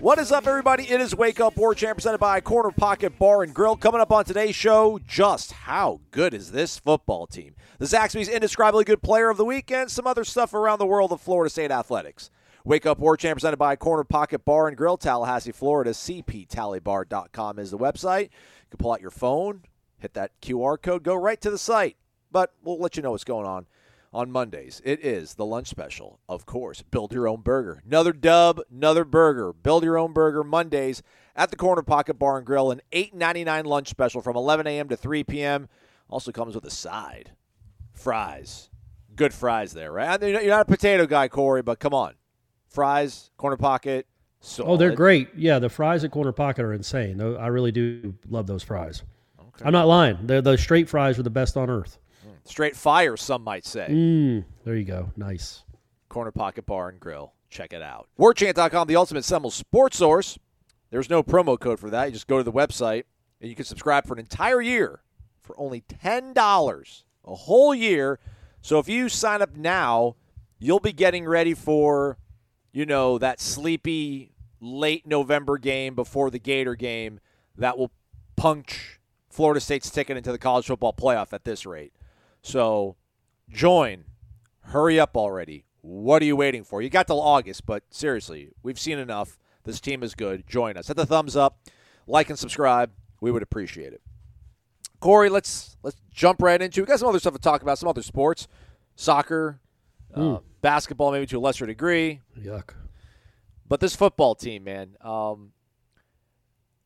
What is up, everybody? It is Wake Up War Chant presented by Corner Pocket Bar and Grill. Coming up on today's show, just how good is this football team? The Zaxby's indescribably good player of the week and some other stuff around the world of Florida State athletics. Wake Up War Chant presented by Corner Pocket Bar and Grill, Tallahassee, Florida. CPTallybar.com is the website. You can pull out your phone, hit that QR code, go right to the site. But we'll let you know what's going on on Mondays. It is the lunch special, of course. Build your own burger. Another dub, another burger. Build your own burger Mondays at the Corner Pocket Bar and Grill. An $8.99 lunch special from 11 a.m. to 3 p.m. Also comes with a side, fries. Good fries there, right? You're not a potato guy, Corey, but come on, fries, Corner Pocket. Oh, they're great. Yeah, the fries at Corner Pocket are insane. I really do love those fries. I'm not lying. They're, the straight fries are the best on earth. Straight fire, some might say. Mm, there you go. Nice. Corner Pocket Bar and Grill. Check it out. WarChant.com, the ultimate Seminole sports source. There's no promo code for that. You just go to the website and you can subscribe for an entire year for only $10 a whole year. So if you sign up now, you'll be getting ready for, you know, that sleepy late November game before the Gator game that will punch Florida State's ticket into the college football playoff at this rate. So join. Hurry up already. What are you waiting for? You got till August, but seriously, we've seen enough. This team is good. Join us. Hit the thumbs up, like and subscribe. We would appreciate it. Corey, let's let's jump right into. We got some other stuff to talk about. Some other sports, soccer, uh, basketball, maybe to a lesser degree. Yuck. But this football team, man, um,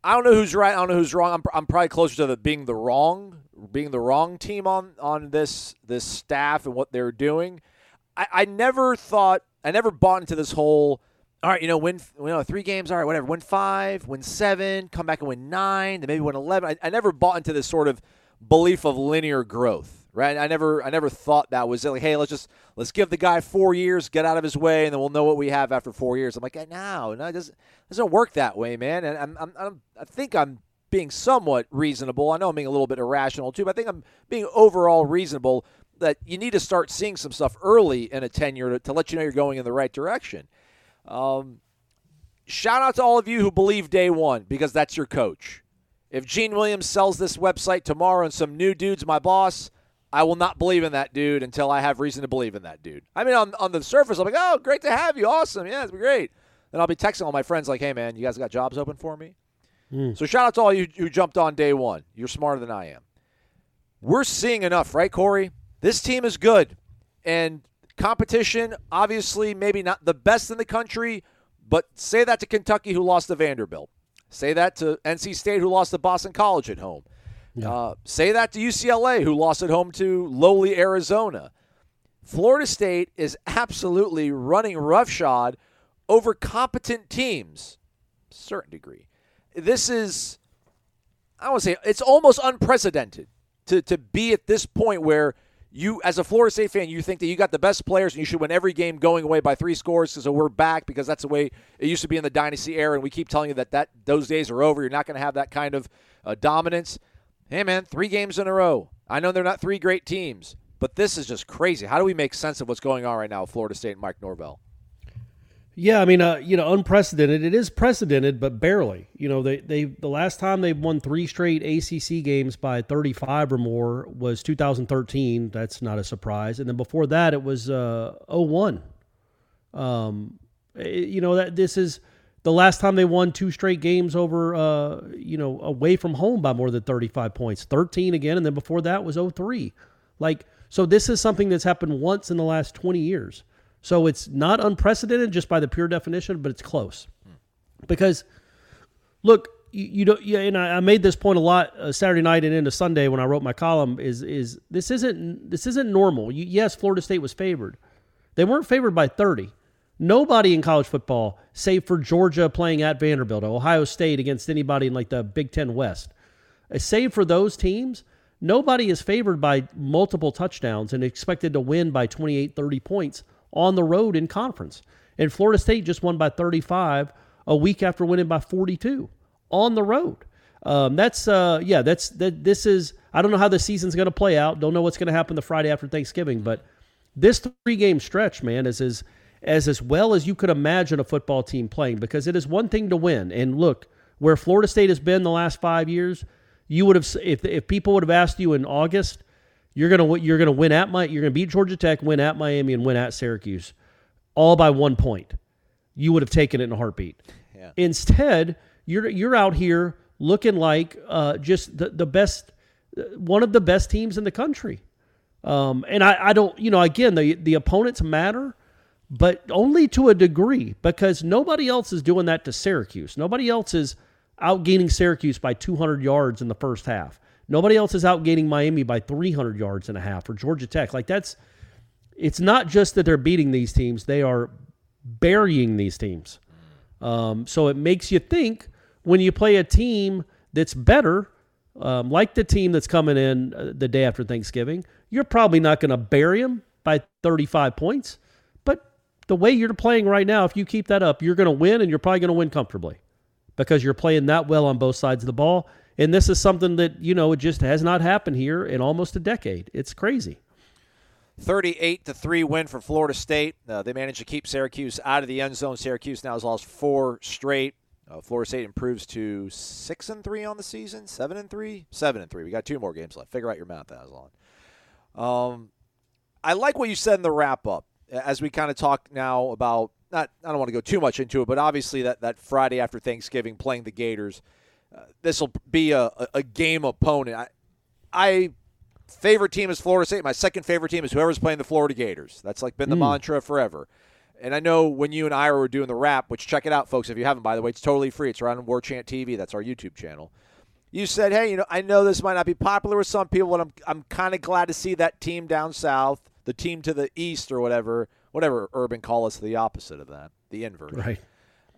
I don't know who's right. I don't know who's wrong. I'm, I'm probably closer to the being the wrong, being the wrong team on on this this staff and what they're doing. I, I never thought, I never bought into this whole. All right, you know, win you know three games. All right, whatever. Win five, win seven, come back and win nine, then maybe win eleven. I, I never bought into this sort of belief of linear growth. Right? I never, I never thought that was it. like, hey, let's just let's give the guy four years, get out of his way, and then we'll know what we have after four years. I'm like, no, no, it doesn't, it doesn't work that way, man. And I'm, I'm, I'm, I think I'm being somewhat reasonable. I know I'm being a little bit irrational too, but I think I'm being overall reasonable. That you need to start seeing some stuff early in a tenure to, to let you know you're going in the right direction. Um, shout out to all of you who believe day one because that's your coach. If Gene Williams sells this website tomorrow and some new dude's my boss, I will not believe in that dude until I have reason to believe in that dude. I mean, on, on the surface, I'm like, oh, great to have you. Awesome. Yeah, it's been great. Then I'll be texting all my friends like, hey, man, you guys got jobs open for me? Hmm. So shout out to all you who jumped on day one. You're smarter than I am. We're seeing enough, right, Corey? This team is good. And competition, obviously, maybe not the best in the country, but say that to Kentucky, who lost to Vanderbilt. Say that to NC State, who lost to Boston College at home. Uh, say that to UCLA, who lost at home to lowly Arizona. Florida State is absolutely running roughshod over competent teams, certain degree. This is, I want to say, it's almost unprecedented to, to be at this point where you, as a Florida State fan, you think that you got the best players and you should win every game going away by three scores because we're back because that's the way it used to be in the dynasty era, and we keep telling you that, that those days are over. You're not going to have that kind of uh, dominance. Hey, man, three games in a row. I know they're not three great teams, but this is just crazy. How do we make sense of what's going on right now with Florida State and Mike Norvell? Yeah, I mean, uh, you know, unprecedented. It is precedented, but barely. You know, they they the last time they won three straight ACC games by 35 or more was 2013. That's not a surprise. And then before that, it was uh, 01. Um, it- you know that this is the last time they won two straight games over, uh, you know, away from home by more than 35 points. 13 again, and then before that was 03. Like, so this is something that's happened once in the last 20 years. So it's not unprecedented just by the pure definition, but it's close. Because, look, you, you don't. Yeah, and I, I made this point a lot uh, Saturday night and into Sunday when I wrote my column. Is is this isn't this isn't normal? You, yes, Florida State was favored. They weren't favored by 30. Nobody in college football, save for Georgia playing at Vanderbilt, Ohio State against anybody in like the Big Ten West, uh, save for those teams, nobody is favored by multiple touchdowns and expected to win by 28, 30 points on the road in conference. And Florida State just won by 35 a week after winning by 42 on the road. Um, that's uh, yeah, that's that. This is I don't know how the season's going to play out. Don't know what's going to happen the Friday after Thanksgiving, but this three game stretch, man, is as as as well as you could imagine a football team playing because it is one thing to win. And look, where Florida State has been the last five years, you would have if if people would have asked you in August, you're gonna you're gonna win at my you're gonna beat Georgia Tech, win at Miami, and win at Syracuse, all by one point. You would have taken it in a heartbeat. Yeah. Instead, you're you're out here looking like uh, just the, the best, one of the best teams in the country. Um, and I, I don't, you know, again, the, the opponents matter, but only to a degree because nobody else is doing that to Syracuse. Nobody else is outgaining Syracuse by 200 yards in the first half. Nobody else is outgaining Miami by 300 yards and a half or Georgia Tech. Like that's, it's not just that they're beating these teams, they are burying these teams. Um, so it makes you think when you play a team that's better, um, like the team that's coming in uh, the day after Thanksgiving, you're probably not going to bury them by 35 points. The way you're playing right now, if you keep that up, you're going to win and you're probably going to win comfortably because you're playing that well on both sides of the ball. And this is something that, you know, it just has not happened here in almost a decade. It's crazy. 38 to 3 win for Florida State. Uh, they managed to keep Syracuse out of the end zone. Syracuse now has lost four straight. Uh, Florida State improves to six and three on the season, seven and three, seven and three. We got two more games left. Figure out your math, Aslan. Um, I like what you said in the wrap up as we kind of talk now about not. I don't want to go too much into it, but obviously that that Friday after Thanksgiving playing the Gators, uh, this will be a, a game opponent. I, I favorite team is Florida State. My second favorite team is whoever's playing the Florida Gators. That's like been the mm. mantra forever. And I know when you and I were doing the wrap, which check it out, folks, if you haven't, by the way, it's totally free. It's right on War Chant TV. That's our YouTube channel. You said, hey, you know, I know this might not be popular with some people, but I'm, I'm kind of glad to see that team down south, the team to the east or whatever, whatever Urban call us the opposite of that, the inverse. Right.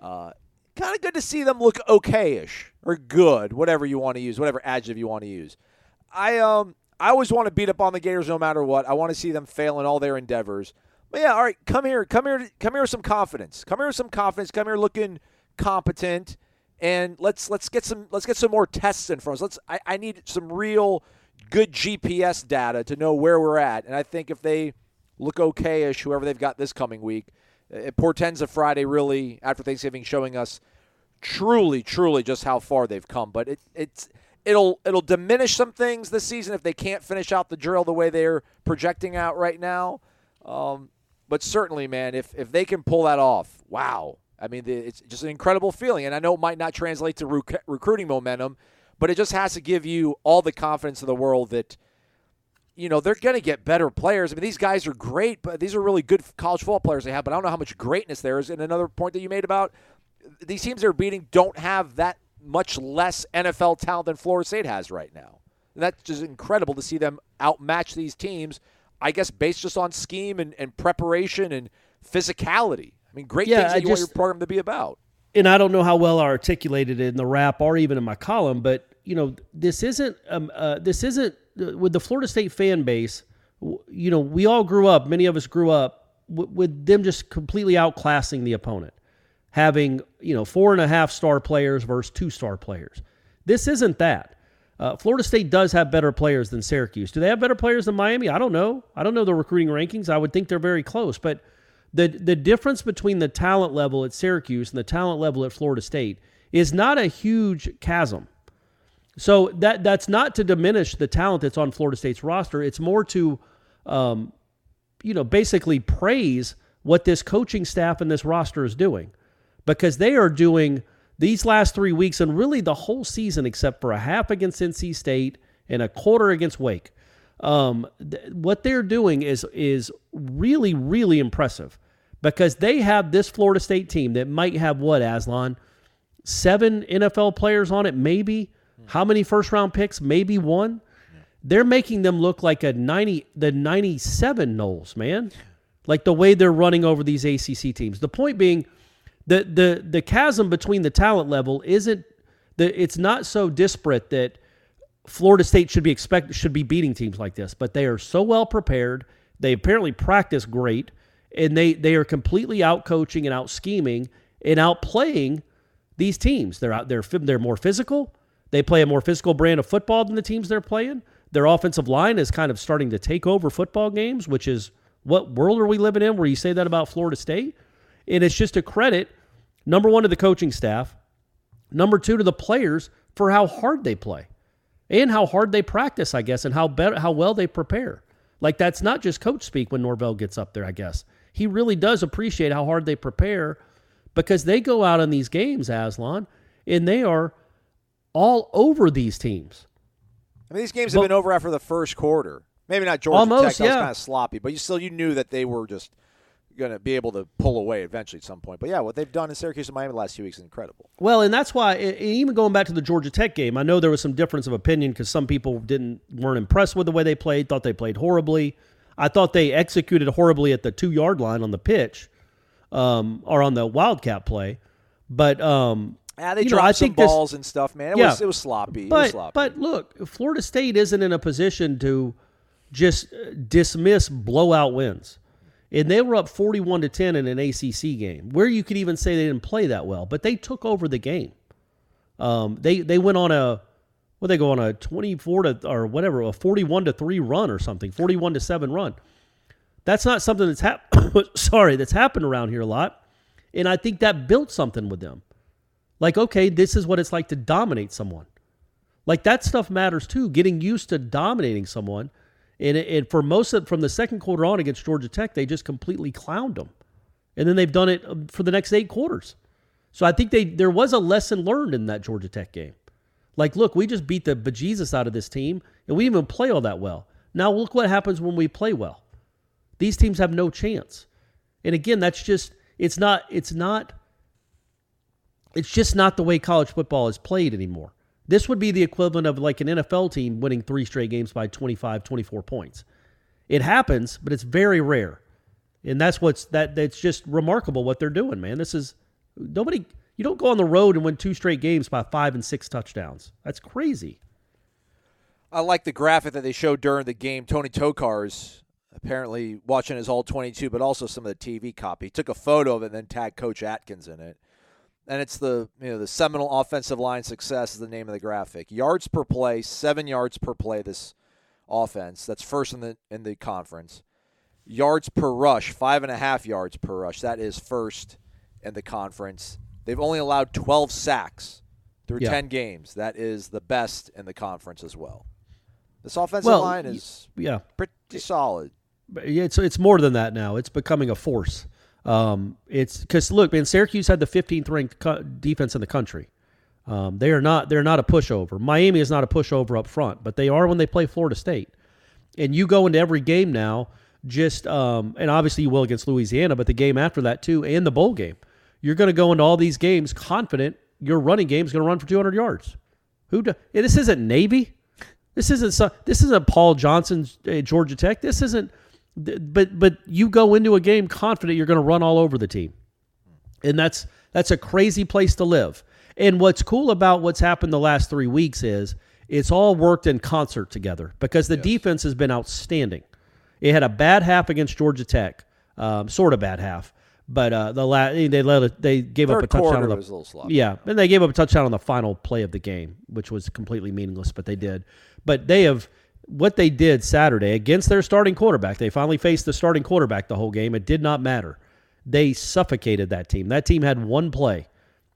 Uh, kind of good to see them look okayish or good, whatever you want to use, whatever adjective you want to use. I um I always want to beat up on the Gators no matter what. I want to see them fail in all their endeavors. But yeah, all right, come here, come here, come here with some confidence. Come here with some confidence. Come here looking competent, and let's let's get some let's get some more tests in front of us. Let's. I, I need some real good GPS data to know where we're at, and I think if they look okayish, whoever they've got this coming week, it portends a Friday really after Thanksgiving showing us truly, truly just how far they've come. But it, it's it'll it'll diminish some things this season if they can't finish out the drill the way they're projecting out right now. Um, but certainly, man, if if they can pull that off, wow! I mean, it's just an incredible feeling. And I know it might not translate to rec- recruiting momentum, but it just has to give you all the confidence in the world that you know they're going to get better players. I mean, these guys are great, but these are really good college football players they have. But I don't know how much greatness there is. And another point that you made about uh, these teams they're beating don't have that much less NFL talent than Florida State has right now. And that's just incredible to see them outmatch these teams I guess based just on scheme and, and preparation and physicality. I mean, great yeah, things that I you just, want your program to be about. And I don't know how well I articulated it in the wrap or even in my column, but you know, this isn't um, uh, this isn't uh, with the Florida State fan base. You know, we all grew up. Many of us grew up w- with them just completely outclassing the opponent, having you know four and a half star players versus two star players. This isn't that. Uh, Florida State does have better players than Syracuse. Do they have better players than Miami? I don't know. I don't know the recruiting rankings. I would think they're very close, but the the difference between the talent level at Syracuse and the talent level at Florida State is not a huge chasm. So that that's not to diminish the talent that's on Florida State's roster. It's more to, um, you know, basically praise what this coaching staff and this roster is doing, because they are doing these last three weeks and really the whole season, except for a half against NC State and a quarter against Wake. Um, th- what they're doing is is really really impressive because they have this Florida State team that might have what Aslan seven NFL players on it, maybe. How many first round picks? Maybe one. They're making them look like a ninety the ninety seven Noles, man. like the way they're running over these ACC teams. The point being, the the the chasm between the talent level isn't the it's not so disparate that Florida State should be expect should be beating teams like this, but they are so well prepared. They apparently practice great, and they they are completely out coaching and out scheming and out playing these teams. They're out they're they're more physical. They play a more physical brand of football than the teams they're playing. Their offensive line is kind of starting to take over football games, which is what world are we living in where you say that about Florida State? And it's just a credit, number one, to the coaching staff, number two, to the players for how hard they play and how hard they practice, I guess, and how better, how well they prepare. Like that's not just coach speak when Norvell gets up there, I guess. He really does appreciate how hard they prepare because they go out in these games, Aslan, and they are all over these teams. I mean, these games have been over after the first quarter. Maybe not Georgia Almost, Tech. That was yeah. kind of sloppy, but you still you knew that they were just going to be able to pull away eventually at some point. But yeah, what they've done in Syracuse and Miami the last few weeks is incredible. Well, and that's why, and even going back to the Georgia Tech game, I know there was some difference of opinion because some people didn't weren't impressed with the way they played, thought they played horribly. I thought they executed horribly at the two yard line on the pitch, um, or on the wildcat play. But um, Yeah, they you know, dropped I some think this- balls and stuff, man. It Yeah. was it was sloppy. it was but sloppy. but look, Florida State isn't in a position to just uh, dismiss blowout wins. And they were up 41 to 10 in an ACC game, where you could even say they didn't play that well, but they took over the game. Um, they they went on a what they go on a 24 to or whatever, a 41 to 3 run or something, 41 to 7 run. That's not something that's hap- sorry, that's happened around here a lot. And I think that built something with them. Like, okay, this is what it's like to dominate someone. Like that stuff matters too. Getting used to dominating someone, and, and for most of from the second quarter on against Georgia Tech, they just completely clowned them, and then they've done it um, for the next eight quarters. So I think they there was a lesson learned in that Georgia Tech game. Like, look, we just beat the bejesus out of this team, and we didn't even play all that well. Now look what happens when we play well. These teams have no chance. And again, that's just it's not it's not it's just not the way college football is played anymore. This would be the equivalent of like an NFL team winning three straight games by 25, 24 points. It happens, but it's very rare. And that's what's that that's just remarkable what they're doing, man. This is nobody you don't go on the road and win two straight games by 5 and 6 touchdowns. That's crazy. I like the graphic that they showed during the game. Tony Tokarz apparently watching his all 22, but also some of the TV copy. He took a photo of it and then tagged Coach Atkins in it. And it's the you know the Seminole offensive line success is the name of the graphic. Yards per play, seven yards per play. This offense that's first in the in the conference. Yards per rush, five and a half yards per rush. That is first in the conference. They've only allowed 12 sacks through Yeah. 10 games. That is the best in the conference as well. This offensive Well, line is Yeah. pretty solid. It's it's more than that now. It's becoming a force. Um, it's because look, man, Syracuse had the 15th ranked co- defense in the country. Um, they are not they're not a pushover. Miami is not a pushover up front, but they are when they play Florida State. And you go into every game now, just um, and obviously you will against Louisiana, but the game after that too, and the bowl game, you're going to go into all these games confident your running game is going to run for 200 yards. Who? Do, this isn't Navy. This isn't so, this isn't Paul Johnson's uh, Georgia Tech. This isn't. But but you go into a game confident you're going to run all over the team, and that's that's a crazy place to live. And what's cool about what's happened the last three weeks is it's all worked in concert together because the defense has been outstanding. It had a bad half against Georgia Tech, um, sort of bad half, but uh, the la- they let it, they gave up a touchdown on the was a little sloppy. yeah, and they gave up a touchdown on the final play of the game, which was completely meaningless, but they did. But they have what they did Saturday against their starting quarterback. They finally faced the starting quarterback the whole game. It did not matter. They suffocated that team. That team had one play.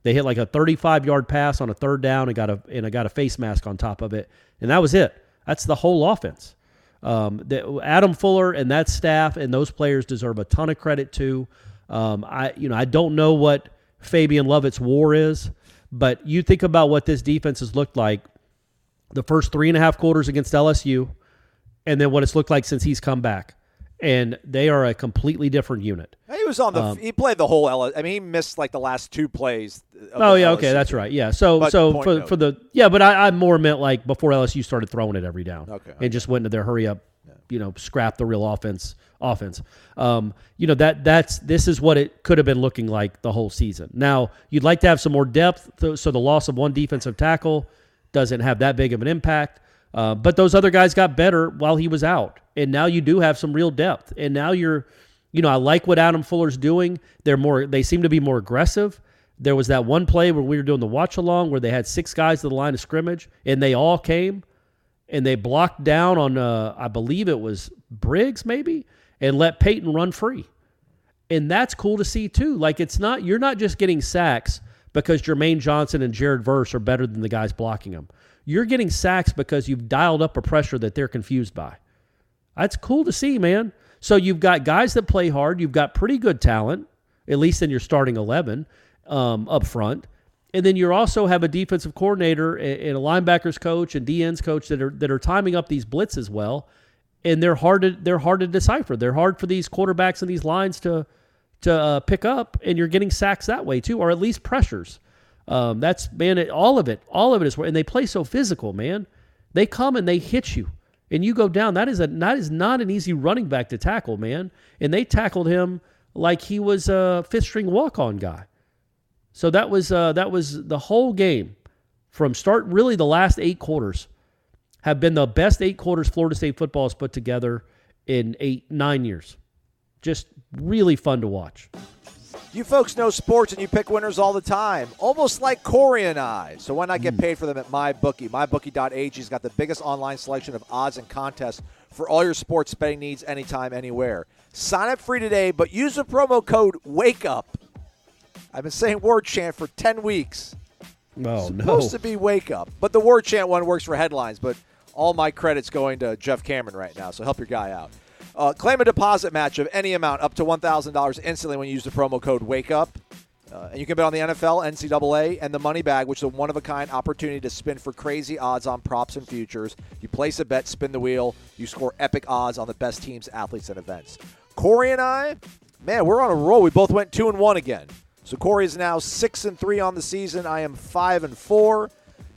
They hit like a 35 yard pass on a third down and got a and I got a face mask on top of it, and that was it. That's the whole offense. Um, the, Adam Fuller and that staff and those players deserve a ton of credit too. Um, I you know I don't know what Fabian Lovett's war is, but you think about what this defense has looked like the first three and a half quarters against LSU, and then what it's looked like since he's come back, and they are a completely different unit. He was on the. he played the whole. L- I mean, he missed like the last two plays. Oh yeah, LSU okay, that's right. Yeah, so But so for note. for the yeah, but I, I more meant like before LSU started throwing it every down. Okay, and just went into their hurry up, you know, scrap the real offense offense. Um, you know that that's this is what it could have been looking like the whole season. Now you'd like to have some more depth, so the loss of one defensive tackle doesn't have that big of an impact. Uh, but those other guys got better while he was out, and now you do have some real depth. And now you're, you know, I like what Adam Fuller's doing. They're more, they seem to be more aggressive. There was that one play where we were doing the watch along where they had six guys to the line of scrimmage, and they all came, and they blocked down on, uh, I believe it was Briggs maybe, and let Peyton run free. And that's cool to see too. Like it's not, you're not just getting sacks because Jermaine Johnson and Jared Verse are better than the guys blocking them. You're getting sacks because you've dialed up a pressure that they're confused by. That's cool to see, man. So you've got guys that play hard. You've got pretty good talent, at least in your starting 11 um, up front. And then you also have a defensive coordinator and a linebackers coach and DNs coach that are that are timing up these blitzes well, and they're hard to they're hard to decipher. They're hard for these quarterbacks and these lines to to uh, pick up, and you're getting sacks that way too, or at least pressures. Um, that's man, it, all of it, all of it is, and they play so physical, man. They come and they hit you, and you go down. That is a that is not an easy running back to tackle, man. And they tackled him like he was a fifth string walk on guy. So that was uh, that was the whole game from start. Really, the last eight quarters have been the best eight quarters Florida State football has put together in eight nine years. Just really fun to watch. You folks know sports and you pick winners all the time, almost like Corey and I. So why not get paid for them at MyBookie? MyBookie.ag has got the biggest online selection of odds and contests for all your sports betting needs anytime, anywhere. Sign up free today, but use the promo code WAKEUP. I've been saying word chant for 10 weeks. Oh, supposed no. Supposed to be wake up. But the word chant one works for headlines, but all my credit's going to Jeff Cameron right now, so help your guy out. Uh, claim a deposit match of any amount up to $1,000 instantly when you use the promo code WAKEUP. Uh, and you can bet on the NFL, NCAA, and the money bag, which is a one of a kind opportunity to spin for crazy odds on props and futures. You place a bet, spin the wheel, you score epic odds on the best teams, athletes, and events. Corey and I, man, we're on a roll. We both went two and one again. So Corey is now six and three on the season. I am five and four.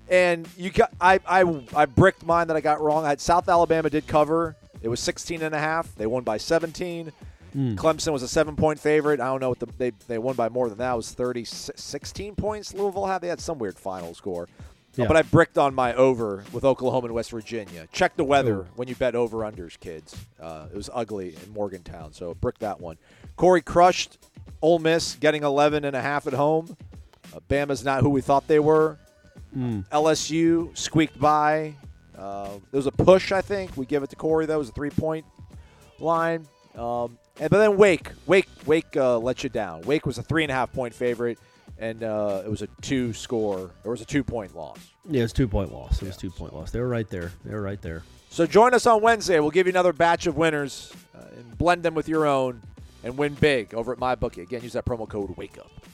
And you got I I I bricked mine that I got wrong. I had South Alabama did cover. It was 16 and a half. They won by 17. Mm. Clemson was a seven point favorite. I don't know what the, they they won by more than that. It was 30 16 points. Louisville had they had some weird final score. Yeah. but I bricked on my over with Oklahoma and West Virginia. Check the weather Ooh. when you bet over unders, kids. Uh, it was ugly in Morgantown, so brick that one. Corey crushed Ole Miss getting 11 and a half at home. Uh, Bama's not who we thought they were. Mm. LSU squeaked by. Uh, there was a push, I think. We give it to Corey. That was a three point line. Um, and but then Wake, Wake, Wake uh, let you down. Wake was a three and a half point favorite, and uh, it was a two score. It was a two point loss. Yeah, it was two point loss. It yeah. was two point loss. They were right there. They were right there. So join us on Wednesday. We'll give you another batch of winners uh, and blend them with your own and win big over at MyBookie. Again, use that promo code WAKEUP.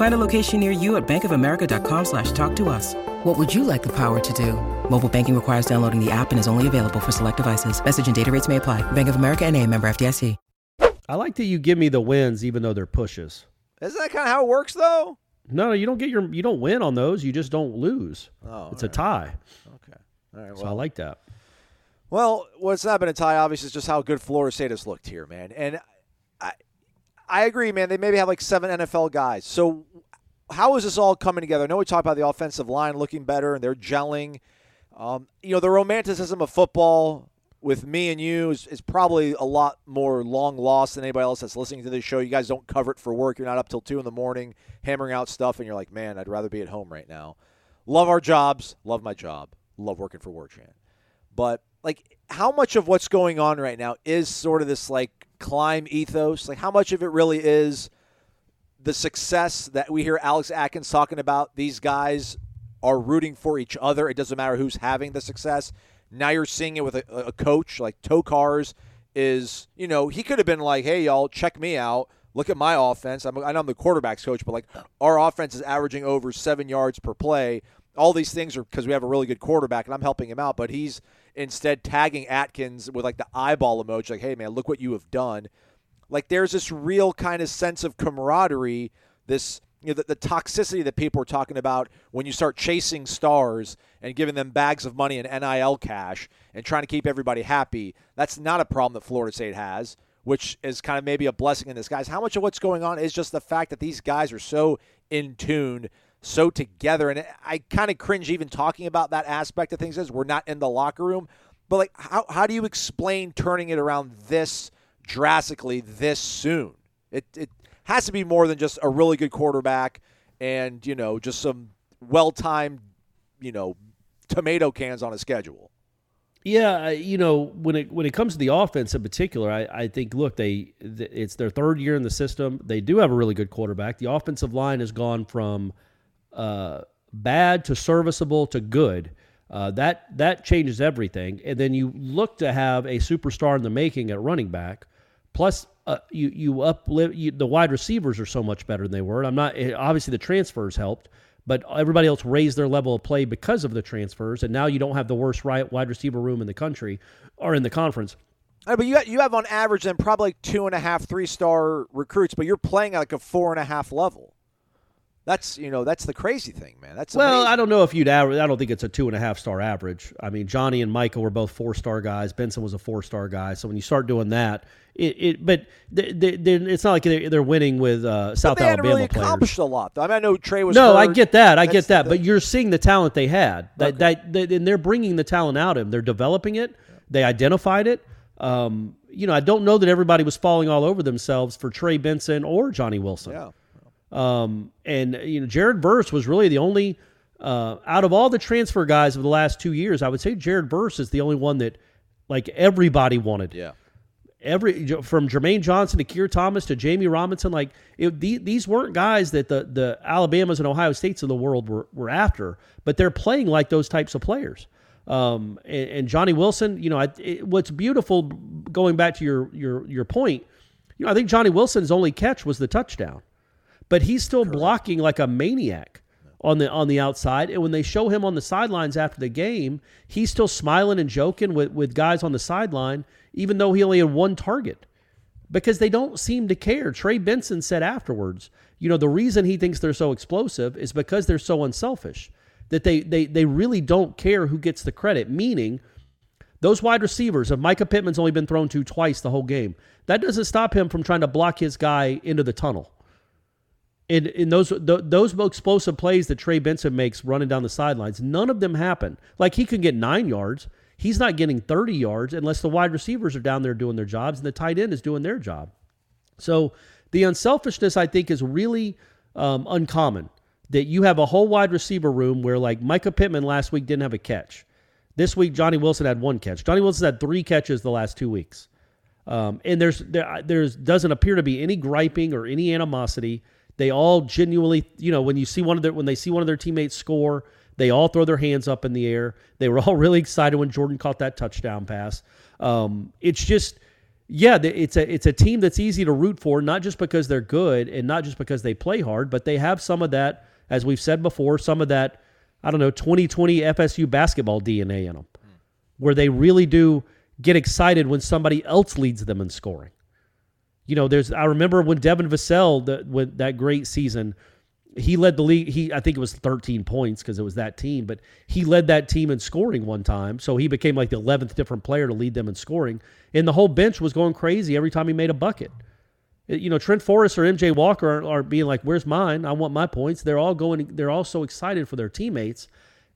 Find a location near you at bankofamerica.com slash talk to us. What would you like the power to do? Mobile banking requires downloading the app and is only available for select devices. Message and data rates may apply. Bank of America and a member FDIC. I like that you give me the wins even though they're pushes. Isn't that kind of how it works though? No, no, you don't get your you don't win on those. You just don't lose. Oh, it's a tie. Okay. All right. Well, so I like that. Well, what's not been a tie, obviously, is just how good Florida State has looked here, man. And I, I agree, man. They maybe have like seven NFL guys. So how is this all coming together? I know we talked about the offensive line looking better and they're gelling. Um, you know, the romanticism of football with me and you is, is, probably a lot more long lost than anybody else that's listening to this show. You guys don't cover it for work. You're not up till two in the morning hammering out stuff, and you're like, man, I'd rather be at home right now. Love our jobs. Love my job. love working for Warchant. But like, how much of what's going on right now is sort of this like climb ethos? Like, how much of it really is the success that we hear Alex Atkins talking about? These guys are rooting for each other. It doesn't matter who's having the success. Now you're seeing it with a, a coach like Tokarz is, you know, he could have been like, hey, y'all, check me out. Look at my offense. I'm, I know I'm the quarterback's coach, but like our offense is averaging over seven yards per play. All these things are because we have a really good quarterback, and I'm helping him out. But he's instead tagging Atkins with like the eyeball emoji, like, hey, man, look what you have done. Like there's this real kind of sense of camaraderie, this you know, the, the, toxicity that people are talking about when you start chasing stars and giving them bags of money and NIL cash and trying to keep everybody happy. That's not a problem that Florida State has, which is kind of maybe a blessing in disguise. How much of what's going on is just the fact that these guys are so in tune, so together. And I kind of cringe even talking about that aspect of things as we're not in the locker room. But, like, how, how do you explain turning it around this drastically this soon? It, it has to be more than just a really good quarterback and you know just some well-timed you know tomato cans on a schedule. Yeah, you know when it when it comes to the offense in particular, I, I think look they it's their third year in the system. They do have a really good quarterback. The offensive line has gone from uh, bad to serviceable to good. Uh, that that changes everything. And then you look to have a superstar in the making at running back. Plus, uh, you you uplift you, the wide receivers are so much better than they were. I'm not eh, obviously the transfers helped, but everybody else raised their level of play because of the transfers, and now you don't have the worst right wide receiver room in the country or in the conference. Right, but you you have on average then probably two and a half, three star recruits, but you're playing at like a four and a half level. That's you know that's the crazy thing, man. That's well, amazing. I don't know if you'd average. I don't think it's a two and a half star average. I mean, Johnny and Michael were both four star guys. Benson was a four star guy. So when you start doing that, it. it but they, they, it's not like they're, they're winning with uh, South but they Alabama really players. accomplished a lot. Though. I mean, I know Trey was. No, I get that. I That's get that. the- but you're seeing the talent they had. That, Okay. that that and they're bringing the talent out of him. They're developing it. They identified it. Um, you know, I don't know that everybody was falling all over themselves for Trey Benson or Johnny Wilson. yeah. Um, and you know, Jared Verse was really the only uh, out of all the transfer guys of the last two years. I would say Jared Verse is the only one that like everybody wanted. Yeah. Every from Jermaine Johnson to Keir Thomas to Jamie Robinson, like it, the, these weren't guys that the the Alabamas and Ohio States of the world were were after, but they're playing like those types of players. Um, and, and Johnny Wilson, you know, I, it, what's beautiful going back to your your your point, you know, I think Johnny Wilson's only catch was the touchdown but he's still blocking like a maniac on the on the outside. And when they show him on the sidelines after the game, he's still smiling and joking with, with guys on the sideline, even though he only had one target. Because they don't seem to care. Trey Benson said afterwards, you know, the reason he thinks they're so explosive is because they're so unselfish. That they they they really don't care who gets the credit. Meaning those wide receivers, if Mycah Pittman's only been thrown to twice the whole game, that doesn't stop him from trying to block his guy into the tunnel in, in those th- those explosive plays that Trey Benson makes running down the sidelines, none of them happen. Like he could get nine yards, he's not getting thirty yards unless the wide receivers are down there doing their jobs and the tight end is doing their job. So the unselfishness, I think, is really um, uncommon. That you have a whole wide receiver room where, like Mycah Pittman last week didn't have a catch. This week, Johnny Wilson had one catch. Johnny Wilson had three catches the last two weeks. Um, and there's there there's doesn't appear to be any griping or any animosity. They all genuinely, you know, when you see one of their when they see one of their teammates score, they all throw their hands up in the air. They were all really excited when Jordan caught that touchdown pass. Um, it's just, yeah, it's a it's a team that's easy to root for, not just because they're good and not just because they play hard, but they have some of that, as we've said before, some of that, I don't know, 2020 FSU basketball DNA in them, where they really do get excited when somebody else leads them in scoring you know, there's I remember when Devin Vassell that when that great season, he led the league. He I think it was 13 points because it was that team, but he led that team in scoring one time. So he became like the 11th different player to lead them in scoring, and the whole bench was going crazy every time he made a bucket. You know, Trent Forrest or MJ Walker are, are being like, "Where's mine? I want my points." They're all going. They're all so excited for their teammates,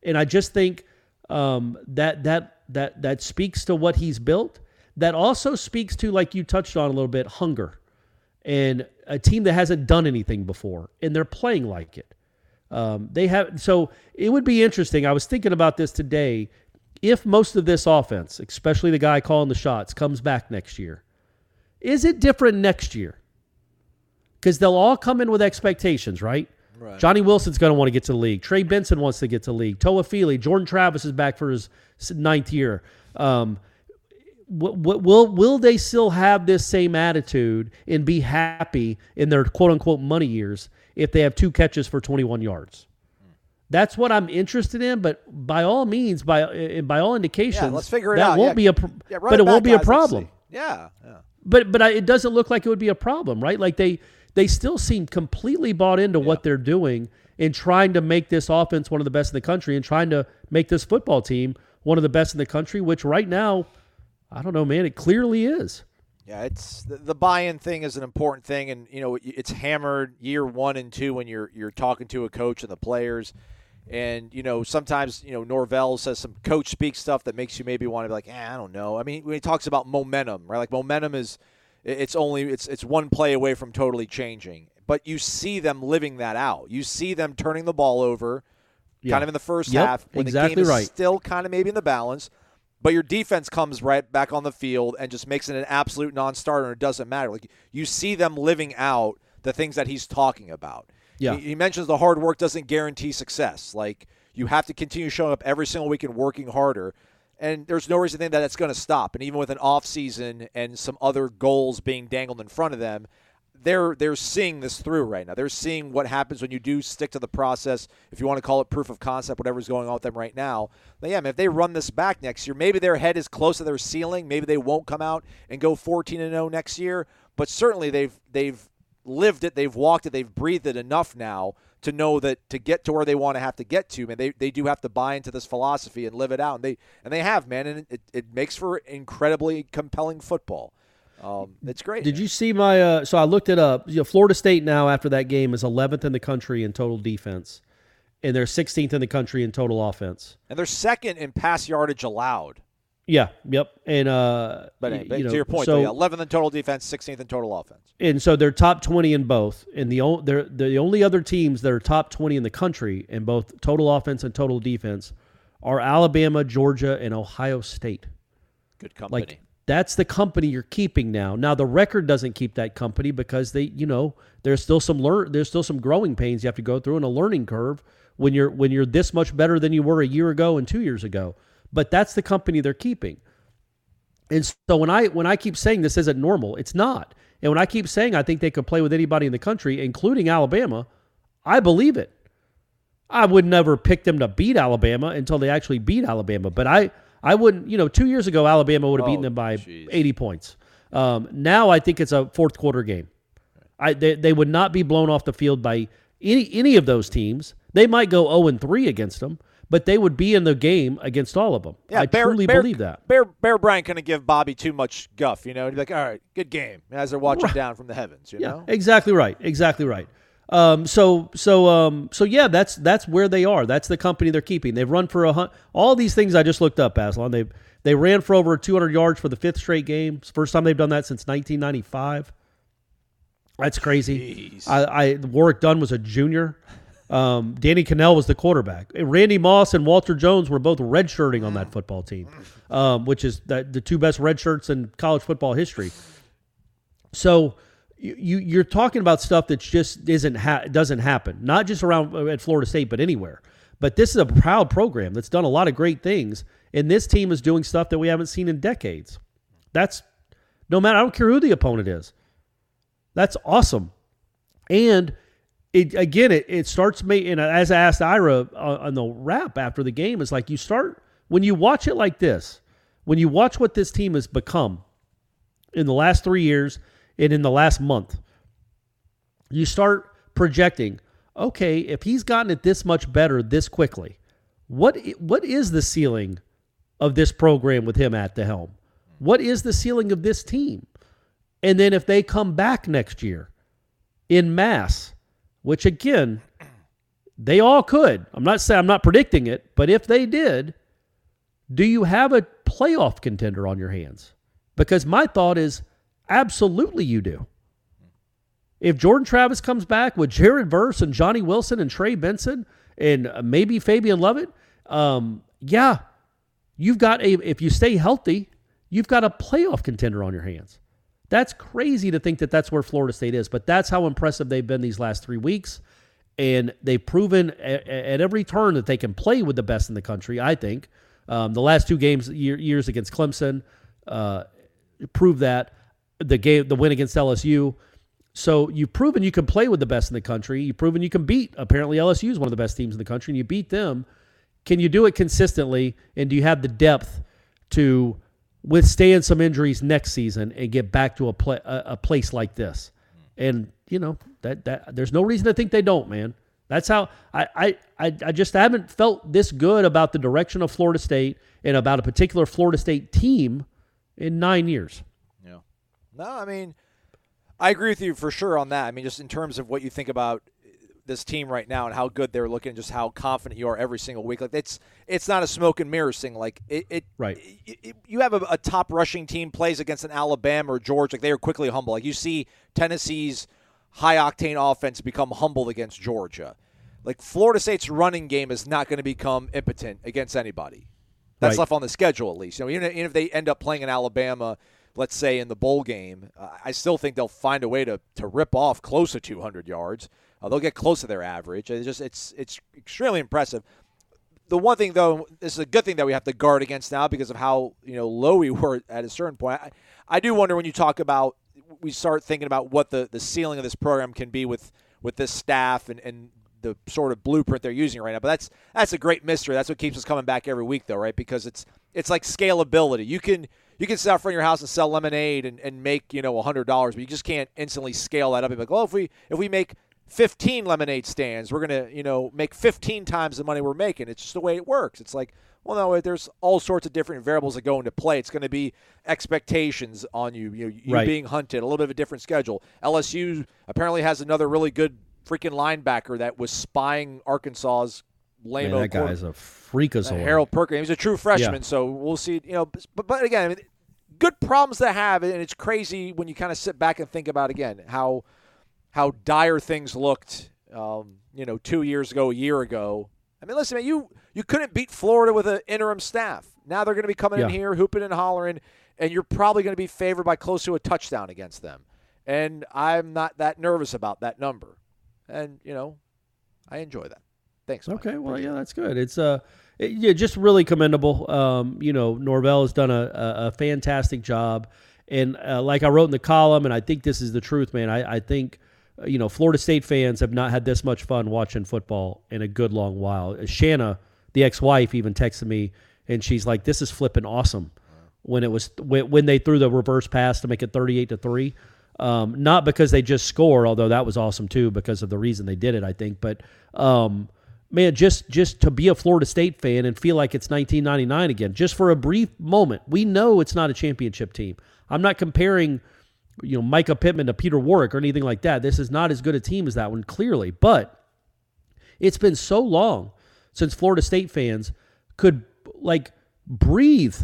and I just think um, that that that that speaks to what he's built that also speaks to like you touched on a little bit hunger and a team that hasn't done anything before and they're playing like it Um, they have so it would be interesting. I was thinking about this today. If most of this offense, especially the guy calling the shots, comes back next year, is it different next year? Because they'll all come in with expectations, right? Right. Johnny Wilson's going to want to get to the league. Trey Benson wants to get to the league. Toafili, Jordan Travis is back for his ninth year. Um, w- w- will will they still have this same attitude and be happy in their quote unquote money years if they have two catches for 21 yards? That's what I'm interested in. But by all means, by uh, by all indications, Yeah, let's figure it that out. won't Yeah. be a Yeah, but it back, won't be a guys. Let's problem. Yeah, yeah. but but I, it doesn't look like it would be a problem, right? Like they they still seem completely bought into what they're doing in trying to make this offense one of the best in the country and trying to make this football team one of the best in the country. Which right now, I don't know, man, it clearly is. Yeah, it's the, the buy-in thing is an important thing, and you know it's hammered year one and two when you're you're talking to a coach and the players, and you know sometimes you know Norvell says some coach speak stuff that makes you maybe want to be like, eh, I don't know. I mean, when he talks about momentum, right? Like momentum is it's only it's it's one play away from totally changing, but you see them living that out. You see them turning the ball over, Yeah. kind of in the first Yep, half when exactly the game is right. still kind of maybe in the balance. But your defense comes right back on the field and just makes it an absolute non-starter. and It doesn't matter. Like you see them living out the things that he's talking about. Yeah. He, he mentions the hard work doesn't guarantee success. Like you have to continue showing up every single week and working harder. And there's no reason to think that it's going to stop. And even with an off season and some other goals being dangled in front of them, they're they're seeing this through right now. They're seeing what happens when you do stick to the process. If you want to call it proof of concept, whatever's going on with them right now. But yeah, man, if they run this back next year, maybe their head is close to their ceiling. Maybe they won't come out and go 14 and 0 next year. But certainly they've they've lived it, they've walked it, they've breathed it enough now to know that to get to where they want to have to get to, man, they, they do have to buy into this philosophy and live it out. And they and they have, man, and it, it makes for incredibly compelling football. Um, it's great. Did you see my? Uh, so I looked it up. You know, Florida State now after that game is 11th in the country in total defense, and they're 16th in the country in total offense. And they're second in pass yardage allowed. Yeah, yep. And uh, But, y- but you know, to your point, so, 11th in total defense, 16th in total offense. and so they're top 20 in both and the only they're the only other teams that are top 20 in the country in both total offense and total defense are Alabama, Georgia, and Ohio State. Good company. Like that's the company you're keeping now. Now the record doesn't keep that company because they, you know, there's still some learn there's still some growing pains you have to go through and a learning curve when you're when you're this much better than you were a year ago and 2 years ago. But that's the company they're keeping. And so when I when I keep saying this isn't normal, it's not. And when I keep saying I think they could play with anybody in the country, including Alabama, I believe it. I would never pick them to beat Alabama until they actually beat Alabama. But I I wouldn't, you know, two years ago Alabama would have beaten Oh, them by jeez. 80 points. Um, now I think it's a fourth quarter game. I they, they would not be blown off the field by any any of those teams. They might go 0 and 3 against them, but they would be in the game against all of them. Yeah, I Bear, truly Bear, believe that. Bear, Bear Bryant couldn't give Bobby too much guff, you know. He'd be like, all right, good game, as they're watching down from the heavens, you Yeah, know? exactly right. Exactly right. Um, so so um, so yeah, that's that's where they are. That's the company they're keeping. They've run for a hun- all these things I just looked up, Aslan. They they ran for over 200 yards for the fifth straight game. It's the First time they've done that since 1995. That's crazy. I, I Warrick Dunn was a junior. Um, Danny Kanell was the quarterback. Randy Moss and Walter Jones were both redshirting on that football team, um, which is the, the two best red shirts in college football history. So you, you you're talking about stuff that just isn't ha- doesn't happen, not just around uh, at Florida State, but anywhere. But this is a proud program that's done a lot of great things, and this team is doing stuff that we haven't seen in decades. That's no matter. I don't care who the opponent is. That's awesome, and it again it, it starts me. And as I asked Ira uh, on the wrap after the game, is like you start when you watch it like this, when you watch what this team has become in the last three years and in the last month, you start projecting, okay, if he's gotten it this much better this quickly, what what is the ceiling of this program with him at the helm? What is the ceiling of this team? And then if they come back next year in mass, which again, they all could. I'm not saying I'm not predicting it, but if they did, do you have a playoff contender on your hands? Because my thought is absolutely you do. if Jordan Travis comes back with Jared Verse and Johnny Wilson and Trey Benson and maybe Fabian Lovett, um, yeah, you've got a if you stay healthy, you've got a playoff contender on your hands. That's crazy to think that that's where Florida State is, but that's how impressive they've been these last three weeks. And they've proven at, at every turn that they can play with the best in the country, I think. Um, the last two games, year, years against Clemson, uh, that. The game, the win against LSU. So you've proven you can play with the best in the country. You've proven you can beat. Apparently, LSU is one of the best teams in the country, and you beat them. Can you do it consistently? And do you have the depth to withstand some injuries next season and get back to a, pla- a, a place like this? And you know that that there's no reason to think they don't, man. That's how I, I, I, I just haven't felt this good about the direction of Florida State and about a particular Florida State team in nine years. No, I mean, I agree with you for sure on that. I mean, just in terms of what you think about this team right now and how good they're looking, and just how confident you are every single week. Like it's it's not a smoke and mirrors thing. Like it, it right. It, it, you have a, a, top rushing team plays against an Alabama or Georgia, like they are quickly humble. Like you see Tennessee's high octane offense become humble against Georgia. Like Florida State's running game is not going to become impotent against anybody. That's right. left on the schedule at least. You know, even, even if they end up playing in Alabama let's say in the bowl game, uh, I still think they'll find a way to, to rip off close to 200 yards. Uh, they'll get close to their average. It's just it's it's extremely impressive. The one thing though, this is a good thing that we have to guard against now because of how you know low we were at a certain point. I, I do wonder when you talk about we start thinking about what the, the ceiling of this program can be with with this staff and, and the sort of blueprint they're using right now. But that's that's a great mystery. That's what keeps us coming back every week, though, right? Because it's it's like scalability. You can you can sit out front of your house and sell lemonade and, and make you know hundred dollars, but you just can't instantly scale that up. And be like, well, if we if we make 15 lemonade stands. We're going to, you know, make 15 times the money we're making. It's just the way it works. It's like, well, no, there's all sorts of different variables that go into play. It's going to be expectations on you, you, you right. being hunted, a little bit of a different schedule. LSU apparently has another really good freaking linebacker that was spying Arkansas's lame. Man, that guy is a freakazoid. Harold Perkins. He was a true freshman, yeah. so we'll see. You know, but, but again, I mean, good problems to have, and it's crazy when you kind of sit back and think about again how – how dire things looked, um, you know, two years ago, a year ago. I mean, listen, man, you you couldn't beat Florida with an interim staff. Now they're going to be coming yeah. in here, hooping and hollering, and you're probably going to be favored by close to a touchdown against them. And I'm not that nervous about that number. And you know, I enjoy that. Thanks. Mike. Okay, well, yeah, that's good. It's uh, it, yeah, just really commendable. Um, you know, Norvell has done a, a, a fantastic job, and uh, like I wrote in the column, and I think this is the truth, man. I, I think uh, you know, Florida State fans have not had this much fun watching football in a good long while. Uh, Shanna, the ex-wife, even texted me, and she's like, "This is flipping awesome." When it was when they threw the reverse pass to make it thirty-eight to three, um, not because they just score, although that was awesome too because of the reason they did it, I think. But um, man, just just to be a Florida State fan and feel like it's 1999 again, just for a brief moment. We know it's not a championship team. I'm not comparing you know, Mycah Pittman to Peter Warrick or anything like that. This is not as good a team as that one, clearly. But it's been so long since Florida State fans could like breathe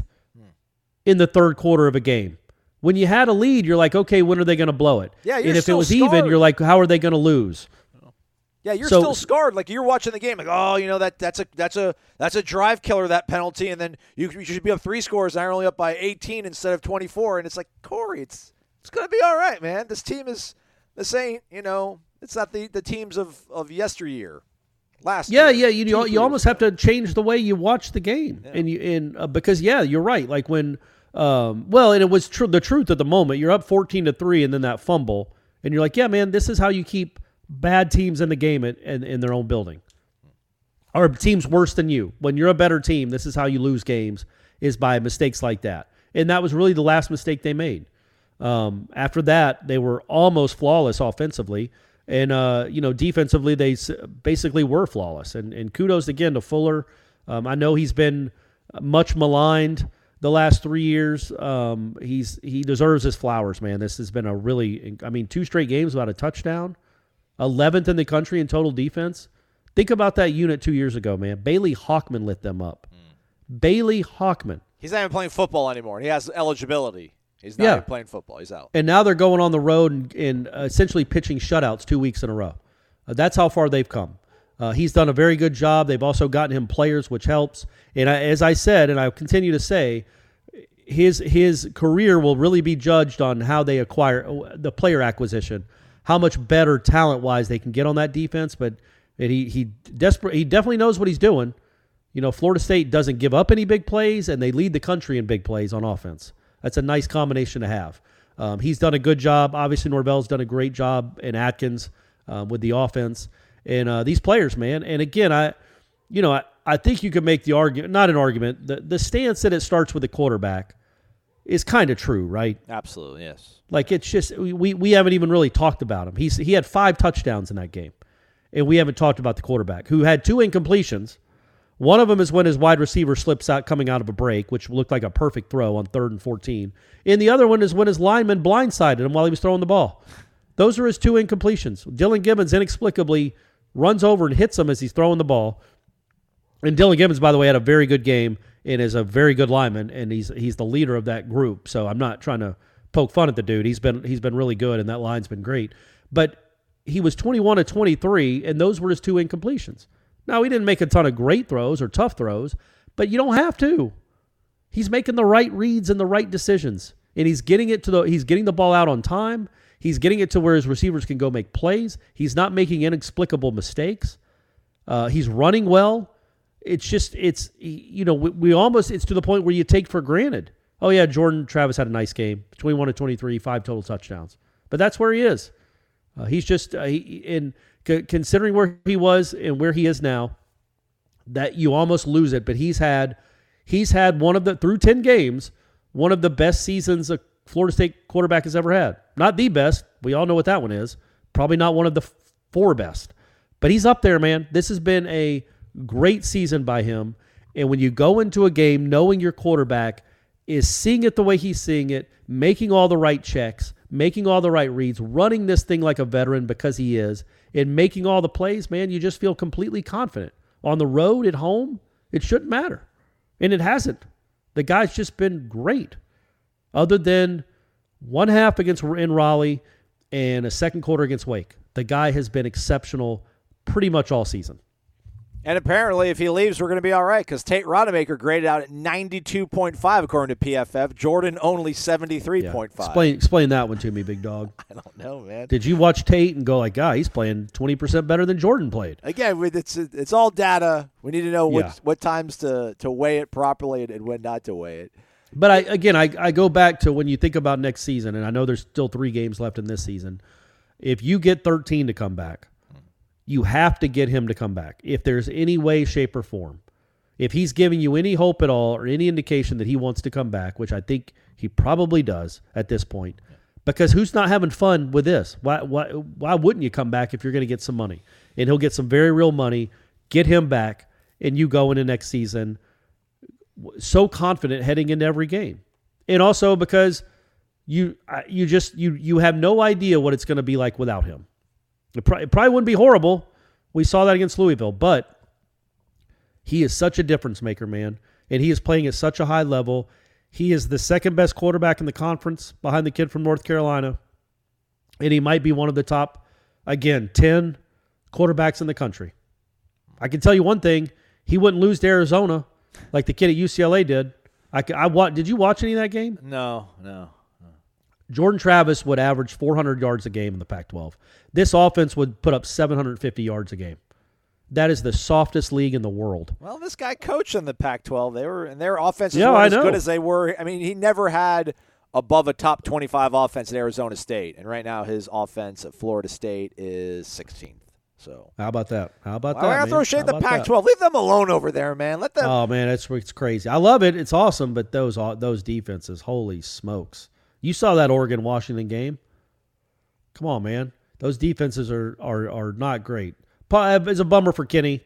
in the third quarter of a game. When you had a lead, you're like, okay, when are they going to blow it? Yeah, and if it was scarred. even, you're like, how are they going to lose? Yeah, you're so, still scarred. Like you're watching the game, like, oh, you know that that's a that's a that's a drive killer that penalty, and then you, you should be up three scores, and I'm only up by 18 instead of 24, and it's like Corey, it's it's going to be all right, man. This team is this ain't you know it's not the the teams of of yesteryear. Last yeah, year, yeah, you you, you almost have to change the way you watch the game, yeah. and you and uh, because yeah, you're right. Like when um, well, and it was true the truth at the moment. You're up 14 to three, and then that fumble, and you're like, yeah, man, this is how you keep bad teams in the game in, in, in their own building, or teams worse than you. When you're a better team, this is how you lose games is by mistakes like that, and that was really the last mistake they made. Um, after that, they were almost flawless offensively. And, uh, you know, defensively, they basically were flawless. And, and kudos again to Fuller. Um, I know he's been much maligned the last three years. Um, he's he deserves his flowers, man. This has been a really, I mean, two straight games without a touchdown, eleventh in the country in total defense. Think about that unit two years ago, man. Bailey Hockman lit them up. Mm. Bailey Hockman. He's not even playing football anymore. He has eligibility. He's not Yeah. even playing football. He's out. and now they're going on the road and, and uh, essentially pitching shutouts two weeks in a row. Uh, that's how far they've come. Uh, he's done a very good job. They've also gotten him players, which helps. And I, as I said, and I continue to say, his his career will really be judged on how they acquire uh, the player acquisition, how much better talent wise they can get on that defense. But he he desperate he definitely knows what he's doing. You know, Florida State doesn't give up any big plays, and they lead the country in big plays on offense. That's a nice combination to have. Um, he's done a good job. Obviously, Norvell's done a great job in Atkins um, with the offense. And uh, these players, man. And again, I, you know, I, I think you could make the argument, not an argument, the, the stance that it starts with the quarterback is kind of true, right? Absolutely, yes. Like it's just we we haven't even really talked about him. He's he had five touchdowns in that game, and we haven't talked about the quarterback who had two incompletions. One of them is when his wide receiver slips out coming out of a break, which looked like a perfect throw on third and fourteen. And the other one is when his lineman blindsided him while he was throwing the ball. Those are his two incompletions. Dillan Gibbons inexplicably runs over and hits him as he's throwing the ball. And Dillan Gibbons, by the way, had a very good game and is a very good lineman, and he's he's the leader of that group. So I'm not trying to poke fun at the dude. He's been he's been really good, and that line's been great. But he was 21 to 23, and those were his two incompletions. Now he didn't make a ton of great throws or tough throws, but you don't have to. He's making the right reads and the right decisions, and he's getting it to the he's getting the ball out on time. He's getting it to where his receivers can go make plays. He's not making inexplicable mistakes. Uh, he's running well. It's just it's you know we, we almost it's to the point where you take for granted. Oh yeah, Jordan Travis had a nice game, twenty one to twenty three, five total touchdowns. But that's where he is. Uh, he's just uh, he, in c- considering where he was and where he is now, that you almost lose it. But he's had he's had one of the through ten games, one of the best seasons a Florida State quarterback has ever had. Not the best. We all know what that one is. Probably not one of the f- four best. But he's up there, man. This has been a great season by him. And when you go into a game knowing your quarterback is seeing it the way he's seeing it, making all the right checks, making all the right reads, running this thing like a veteran because he is, and making all the plays, man, you just feel completely confident. On the road, at home, it shouldn't matter. And it hasn't. The guy's just been great. Other than one half against in Raleigh and a second quarter against Wake. The guy has been exceptional pretty much all season. And apparently, if he leaves, we're going to be all right because Tate Rodemaker graded out at 92.5 according to PFF. Jordan only 73.5. Explain explain that one to me, big dog. I don't know, man. Did you watch Tate and go like, "God, he's playing twenty percent better than Jordan played"? Again, with- it's it's all data. We need to know what Yeah. what times to, to weigh it properly and, and when not to weigh it. But I again, I, I go back to when you think about next season, and I know there's still three games left in this season. If you get 13 to come back, you have to get him to come back. If there's any way, shape, or form, if he's giving you any hope at all or any indication that he wants to come back, which I think he probably does at this point, because who's not having fun with this? Why why why wouldn't you come back if you're going to get some money? And he'll get some very real money. Get him back, and you go into next season so confident heading into every game, and also because you you just you you have no idea what it's going to be like without him. It, pro- it probably wouldn't be horrible. We saw that against Louisville, but he is such a difference maker, man, and he is playing at such a high level. He is the second best quarterback in the conference behind the kid from North Carolina, and he might be one of the top again ten quarterbacks in the country. I can tell you one thing: he wouldn't lose to Arizona like the kid at UCLA did. I wa- did you watch any of that game? No, no. Jordan Travis would average 400 yards a game in the Pac 12. This offense would put up 750 yards a game. That is the softest league in the world. Well, this guy coached in the Pac-12. They were and their offenses Yeah, weren't as good as they were. I mean, he never had above a top 25 offense at Arizona State, and right now his offense at Florida State is 16th. So How about that? How about why that? I man? throw shade at the? Pac-12? Leave them alone over there, man. Let them. Oh man, that's it's crazy. I love it. It's awesome, but those those defenses, holy smokes! You saw that Oregon Washington game. Come on, man. Those defenses are are are not great. It's a bummer for Kenny.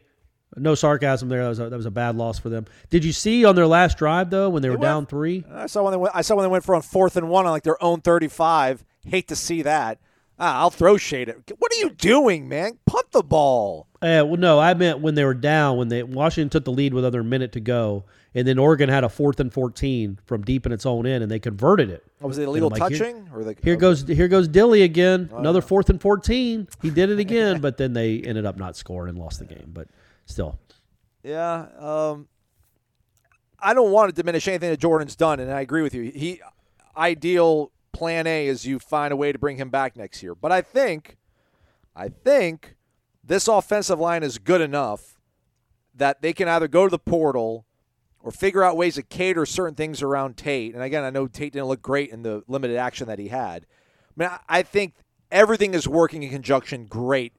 No sarcasm there. That was a, that was a bad loss for them. Did you see on their last drive though when they were went- down three? I saw when they went. I saw when they went for on fourth and one on like their own 35. Hate to see that. Ah, I'll throw shade at. What are you doing, man? Punt the ball. Uh, well, no, I meant when they were down when they Washington took the lead with under a minute to go, and then Oregon had a fourth and fourteen from deep in its own end, and they converted it. Oh, was it illegal like, here- touching or the Here oh, goes here goes Dilly again. Oh, Another fourth and fourteen. He did it again, but then they ended up not scoring and lost the game. But still, Yeah. Um, I don't want to diminish anything that Jordan's done, and I agree with you. He ideal plan A is you find a way to bring him back next year. But I think, I think this offensive line is good enough that they can either go to the portal or figure out ways to cater certain things around Tate. And again, I know Tate didn't look great in the limited action that he had. I mean, I- think everything is working in conjunction great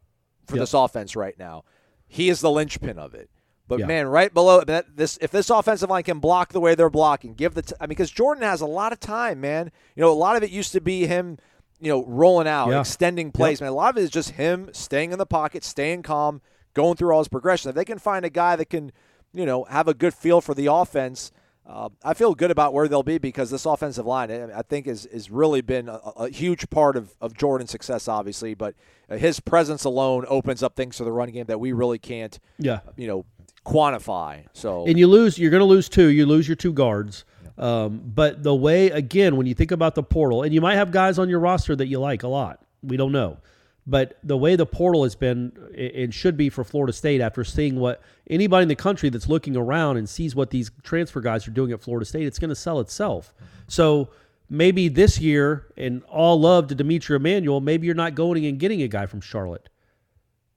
for Yep. this offense right now. He is the linchpin of it. But Yeah. man, right below that, this if this offensive line can block the way they're blocking, give the t- I mean, because Jordan has a lot of time, man. You know, a lot of it used to be him, you know, rolling out, Yeah. extending plays. Man, a lot of it is just him staying in the pocket, staying calm, going through all his progression. If they can find a guy that can, you know, have a good feel for the offense, uh, I feel good about where they'll be because this offensive line, I I think, is has really been a, a huge part of, of Jordan's success, obviously. But uh, his presence alone opens up things for the running game that we really can't, yeah. you know, quantify. So And you lose. You're going to lose two. You lose your two guards. Um, but the way again, when you think about the portal, and you might have guys on your roster that you like a lot. We don't know. But the way the portal has been and should be for Florida State after seeing what anybody in the country that's looking around and sees what these transfer guys are doing at Florida State, it's going to sell itself. So maybe this year, and all love to D'Mitri Emmanuel, maybe you're not going and getting a guy from Charlotte.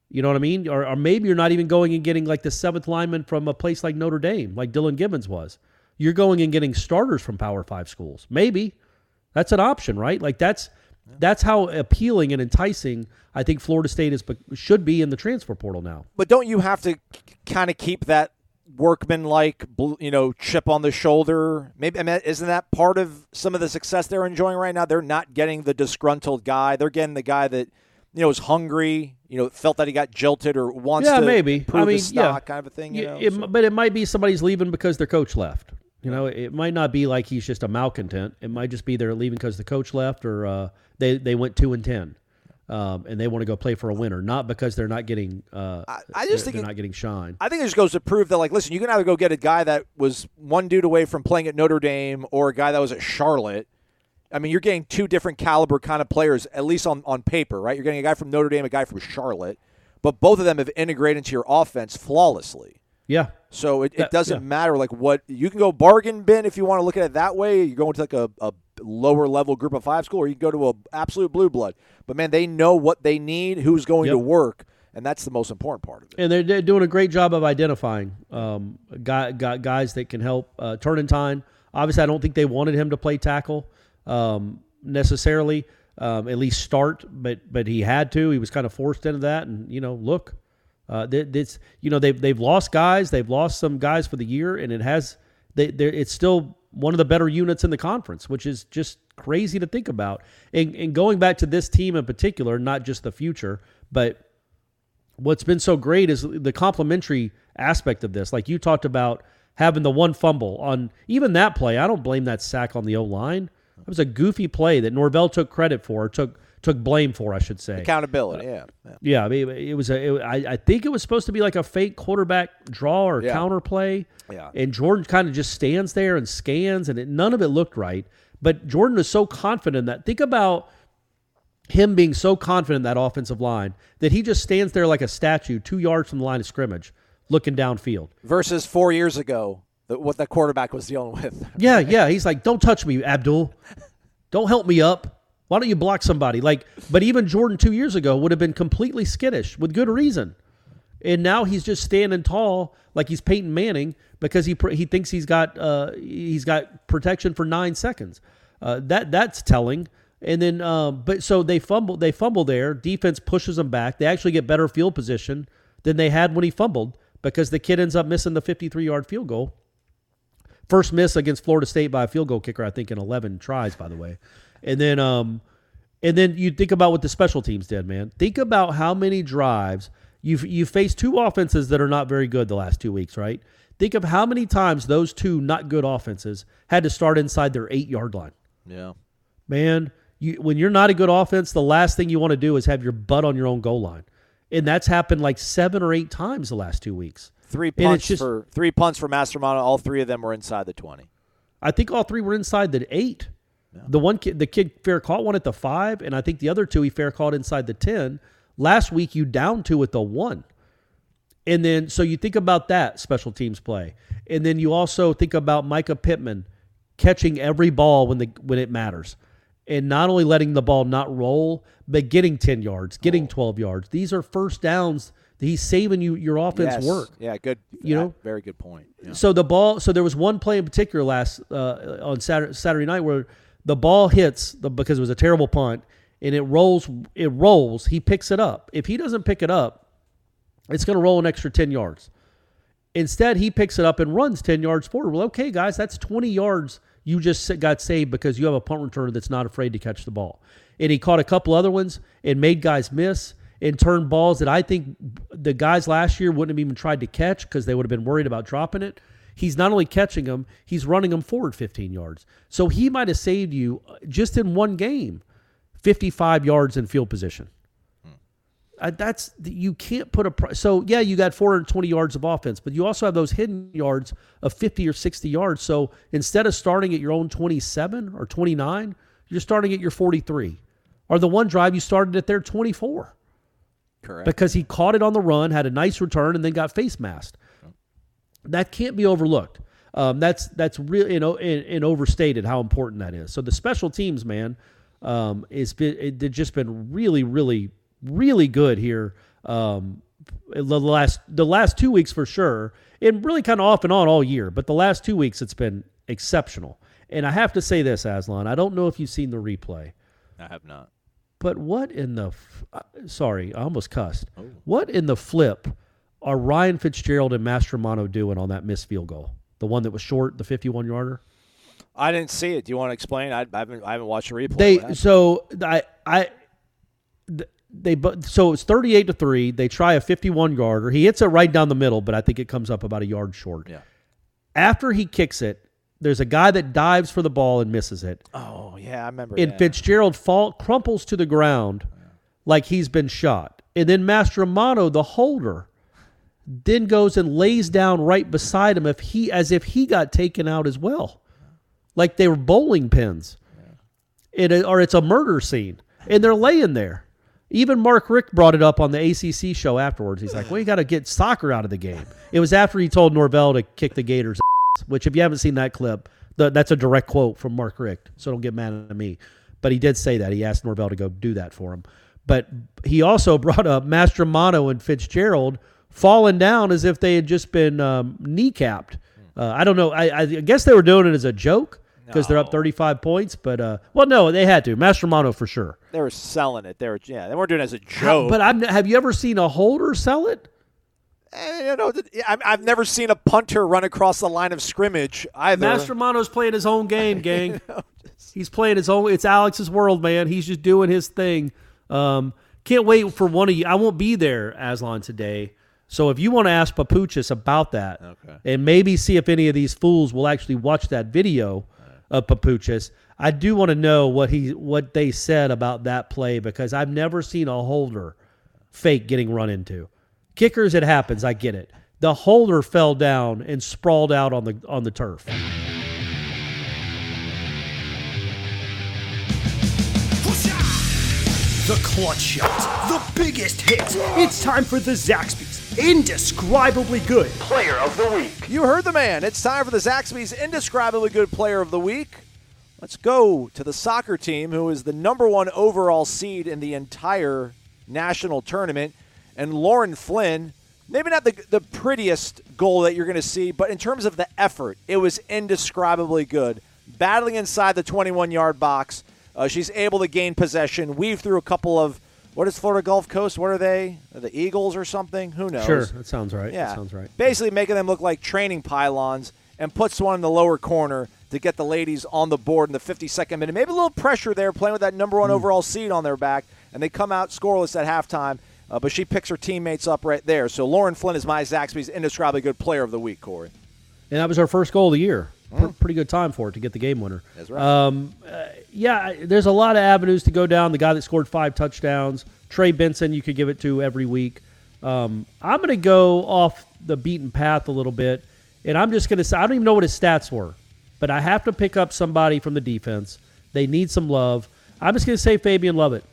You know what I mean? Or, or maybe you're not even going and getting like the seventh lineman from a place like Notre Dame, like Dillan Gibbons was. You're going and getting starters from Power Five schools. Maybe that's an option, right? Like that's that's how appealing and enticing I think Florida State is should be in the transfer portal now. But don't you have to kind of keep that workman like you know chip on the shoulder? Maybe I mean, isn't that part of some of the success they're enjoying right now? They're not getting the disgruntled guy. They're getting the guy that you know is hungry. You know, felt that he got jilted or wants yeah, to maybe. prove I mean, his stock, yeah, kind of a thing. You know, it- so- but it might be somebody's leaving because their coach left. You know, it might not be like he's just a malcontent. It might just be they're leaving because the coach left, or uh, they they went two and ten, um, and they want to go play for a winner, not because they're not getting. Uh, I- I just they're- think they're it- not getting shine. I think it just goes to prove that, like, listen, you can either go get a guy that was one dude away from playing at Notre Dame or a guy that was at Charlotte. I mean, you're getting two different caliber kind of players, at least on, on paper, right? You're getting a guy from Notre Dame, a guy from Charlotte, but both of them have integrated into your offense flawlessly. Yeah, So it, it doesn't yeah. matter like what you can go bargain bin if you want to look at it that way. You're going to like a, a lower level group of five school, or you can go to a absolute blue blood. But man, they know what they need, who's going to work, and that's the most important part of it. and they're, they're doing a great job of identifying um, guy, guy, guys that can help uh, turn in time. Obviously, I don't think they wanted him to play tackle um, necessarily, um, at least start, but but he had to. He was kind of forced into that, and you know, look, uh, th- this you know they've they've lost guys, they've lost some guys for the year, and it has they it's still one of the better units in the conference, which is just crazy to think about. And, and going back to this team in particular, not just the future, but what's been so great is the complementary aspect of this. Like you talked about having the one fumble on even that play. I don't blame that sack on the O line. It was a goofy play that Norvell took credit for, took took blame for, I should say. Accountability, yeah. yeah. Yeah, I mean, it was a. It, I, I think it was supposed to be like a fake quarterback draw or Yeah. counter play. Yeah. And Jordan kind of just stands there and scans, and it, none of it looked right. But Jordan is so confident that. Think about him being so confident in that offensive line that he just stands there like a statue, two yards from the line of scrimmage, looking downfield. Versus four years ago, the, what that quarterback was dealing with. Yeah, yeah. He's like, "Don't touch me, Abdul. Don't help me up. Why don't you block somebody?" Like, but even Jordan two years ago would have been completely skittish with good reason, and now he's just standing tall like he's Peyton Manning because he he thinks he's got uh, he's got protection for nine seconds. Uh, that that's telling. And then, um, but so they fumble they fumble there. Defense pushes them back. They actually get better field position than they had when he fumbled because the kid ends up missing the 53 yard field goal. First miss against Florida State by a field goal kicker, I think, in 11 tries, by the way. And then, um, and then you think about what the special teams did, man. Think about how many drives you've you faced two offenses that are not very good the last two weeks, right? Think of how many times those two not good offenses had to start inside their eight yard line. Yeah. Man, you when you're not a good offense, the last thing you want to do is have your butt on your own goal line. And that's happened like seven or eight times the last two weeks. Three punts just- for three punts for Mastromano. All three of them were inside the twenty. I think all three were inside the eight. The one kid, the kid fair caught one at the five, and I think the other two he fair caught inside the ten. Last week you down two at the one, and then so you think about that special teams play, and then you also think about Mycah Pittman catching every ball when the when it matters, and not only letting the ball not roll, but getting ten yards, getting twelve yards. These are first downs. that He's saving you your offense Yes. work. Yeah, good. You yeah, know? very good point. Yeah. So the ball. So there was one play in particular last uh, on Saturday, Saturday night where the ball hits the, because it was a terrible punt and it rolls. It rolls. He picks it up. If he doesn't pick it up, it's going to roll an extra ten yards. Instead, he picks it up and runs ten yards forward. Well, okay, guys, that's twenty yards you just got saved because you have a punt returner that's not afraid to catch the ball. And he caught a couple other ones and made guys miss and turned balls that I think the guys last year wouldn't have even tried to catch because they would have been worried about dropping it. He's not only catching them, he's running them forward 15 yards. So he might have saved you uh, just in one game 55 yards in field position. Uh, that's you can't put a so yeah you got 420 yards of offense but you also have those hidden yards of 50 or 60 yards so instead of starting at your own 27 or 29 you're starting at your 43 or the one drive you started at their 24 Correct. because he caught it on the run had a nice return and then got face masked that can't be overlooked. Um, that's that's really you know and, and overstated how important that is. So the special teams man um, is been it, they've just been really really really good here um, the last the last two weeks for sure and really kind of off and on all year but the last two weeks it's been exceptional. And i have to say this aslan i don't know if you've seen the replay. I have not. but what in the f- uh, sorry i almost cussed. What in the flip are ryan fitzgerald and mastromano doing on that missed field goal the one that was short the 51 yarder I didn't see it. Do you want to explain? I, I haven't. I haven't watched the replay. They so I I they bu- so it's 38 to 3 they try a 51 yarder he hits it right down the middle but i think it comes up about a yard short Yeah. after he kicks it there's a guy that dives for the ball and misses it Oh yeah, I remember. and yeah. fitzgerald fall crumples to the ground like he's been shot and then mastromano the holder then goes and lays down right beside him if he as if he got taken out as well. Like they were bowling pins. It, or it's a murder scene. And they're laying there. Even mark richt brought it up on the acc show afterwards. He's like well you got to get soccer out of the game. It was after he told norvell to kick the gators ass, which if you haven't seen that clip the, that's a direct quote from mark richt so don't get mad at me. But he did say that. He asked norvell to go do that for him. But he also brought up mastromano and fitzgerald falling down as if they had just been um, kneecapped. Uh, i don't know. I, I guess they were doing it as a joke because they're up 35 points but uh, well no they had to. Mastromano for sure. They were selling it. They were. Yeah, they weren't doing it as a How- joke. but I'm, have you ever seen a holder sell it? Eh, you know, I've never seen a punter run across the line of scrimmage either. mastromano's playing his own game gang. He's playing his own it's alex's world man. He's just doing his thing. Um, can't wait for one of you i won't be there aslan today so if you want to ask papuchis about that Okay. and maybe see if any of these fools will actually watch that video of papuchis i do want to know what he what they said about that play because i've never seen a holder fake getting run into. Kickers it happens. I get it. The holder fell down and sprawled out on the on the turf. The clutch shot, the biggest hit. It's time for the Zaxby's indescribably good. Player of the week. You heard the man. It's time for the Zaxby's indescribably good player of the week. Let's go to the soccer team, who is the number one overall seed in the entire national tournament. And Lauren Flynn, maybe not the, the prettiest goal that you're going to see, but in terms of the effort, it was indescribably good. Battling inside the 21 yard box, uh, she's able to gain possession, weave through a couple of. What is Florida Gulf Coast? What are they? Are the Eagles or something? Who knows? Sure, that sounds right. Yeah, that sounds right. Basically, making them look like training pylons, and puts one in the lower corner to get the ladies on the board in the 52nd minute. Maybe a little pressure there, playing with that number one overall seed on their back, and they come out scoreless at halftime. Uh, but she picks her teammates up right there. So Lauren Flynn is my Zaxby's indescribably good player of the week, Corey. And that was our first goal of the year. Pr- Pretty good time for it to get the game winner. That's right. Um, uh, yeah, there's a lot of avenues to go down. The guy that scored five touchdowns, Trey Benson, you could give it to every week. Um, I'm going to go off the beaten path a little bit, and I'm just going to say I don't even know what his stats were, but I have to pick up somebody from the defense. They need some love. I'm just going to say Fabian Lovett.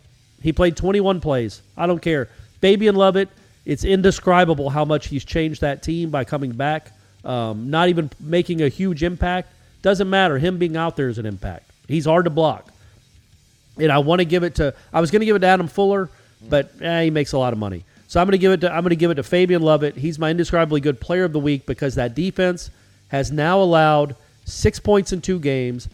He played 21 plays. I don't care. Fabian Lovett, it's indescribable how much he's changed that team by coming back. Um, not even making a huge impact. Doesn't matter. Him being out there is an impact. He's hard to block. And I want to give it to. I was going to give it to Adam Fuller, but eh, he makes a lot of money. So I'm going to give it to. I'm going to give it to Fabian Lovett. He's my indescribably good player of the week because that defense has now allowed six points in two games.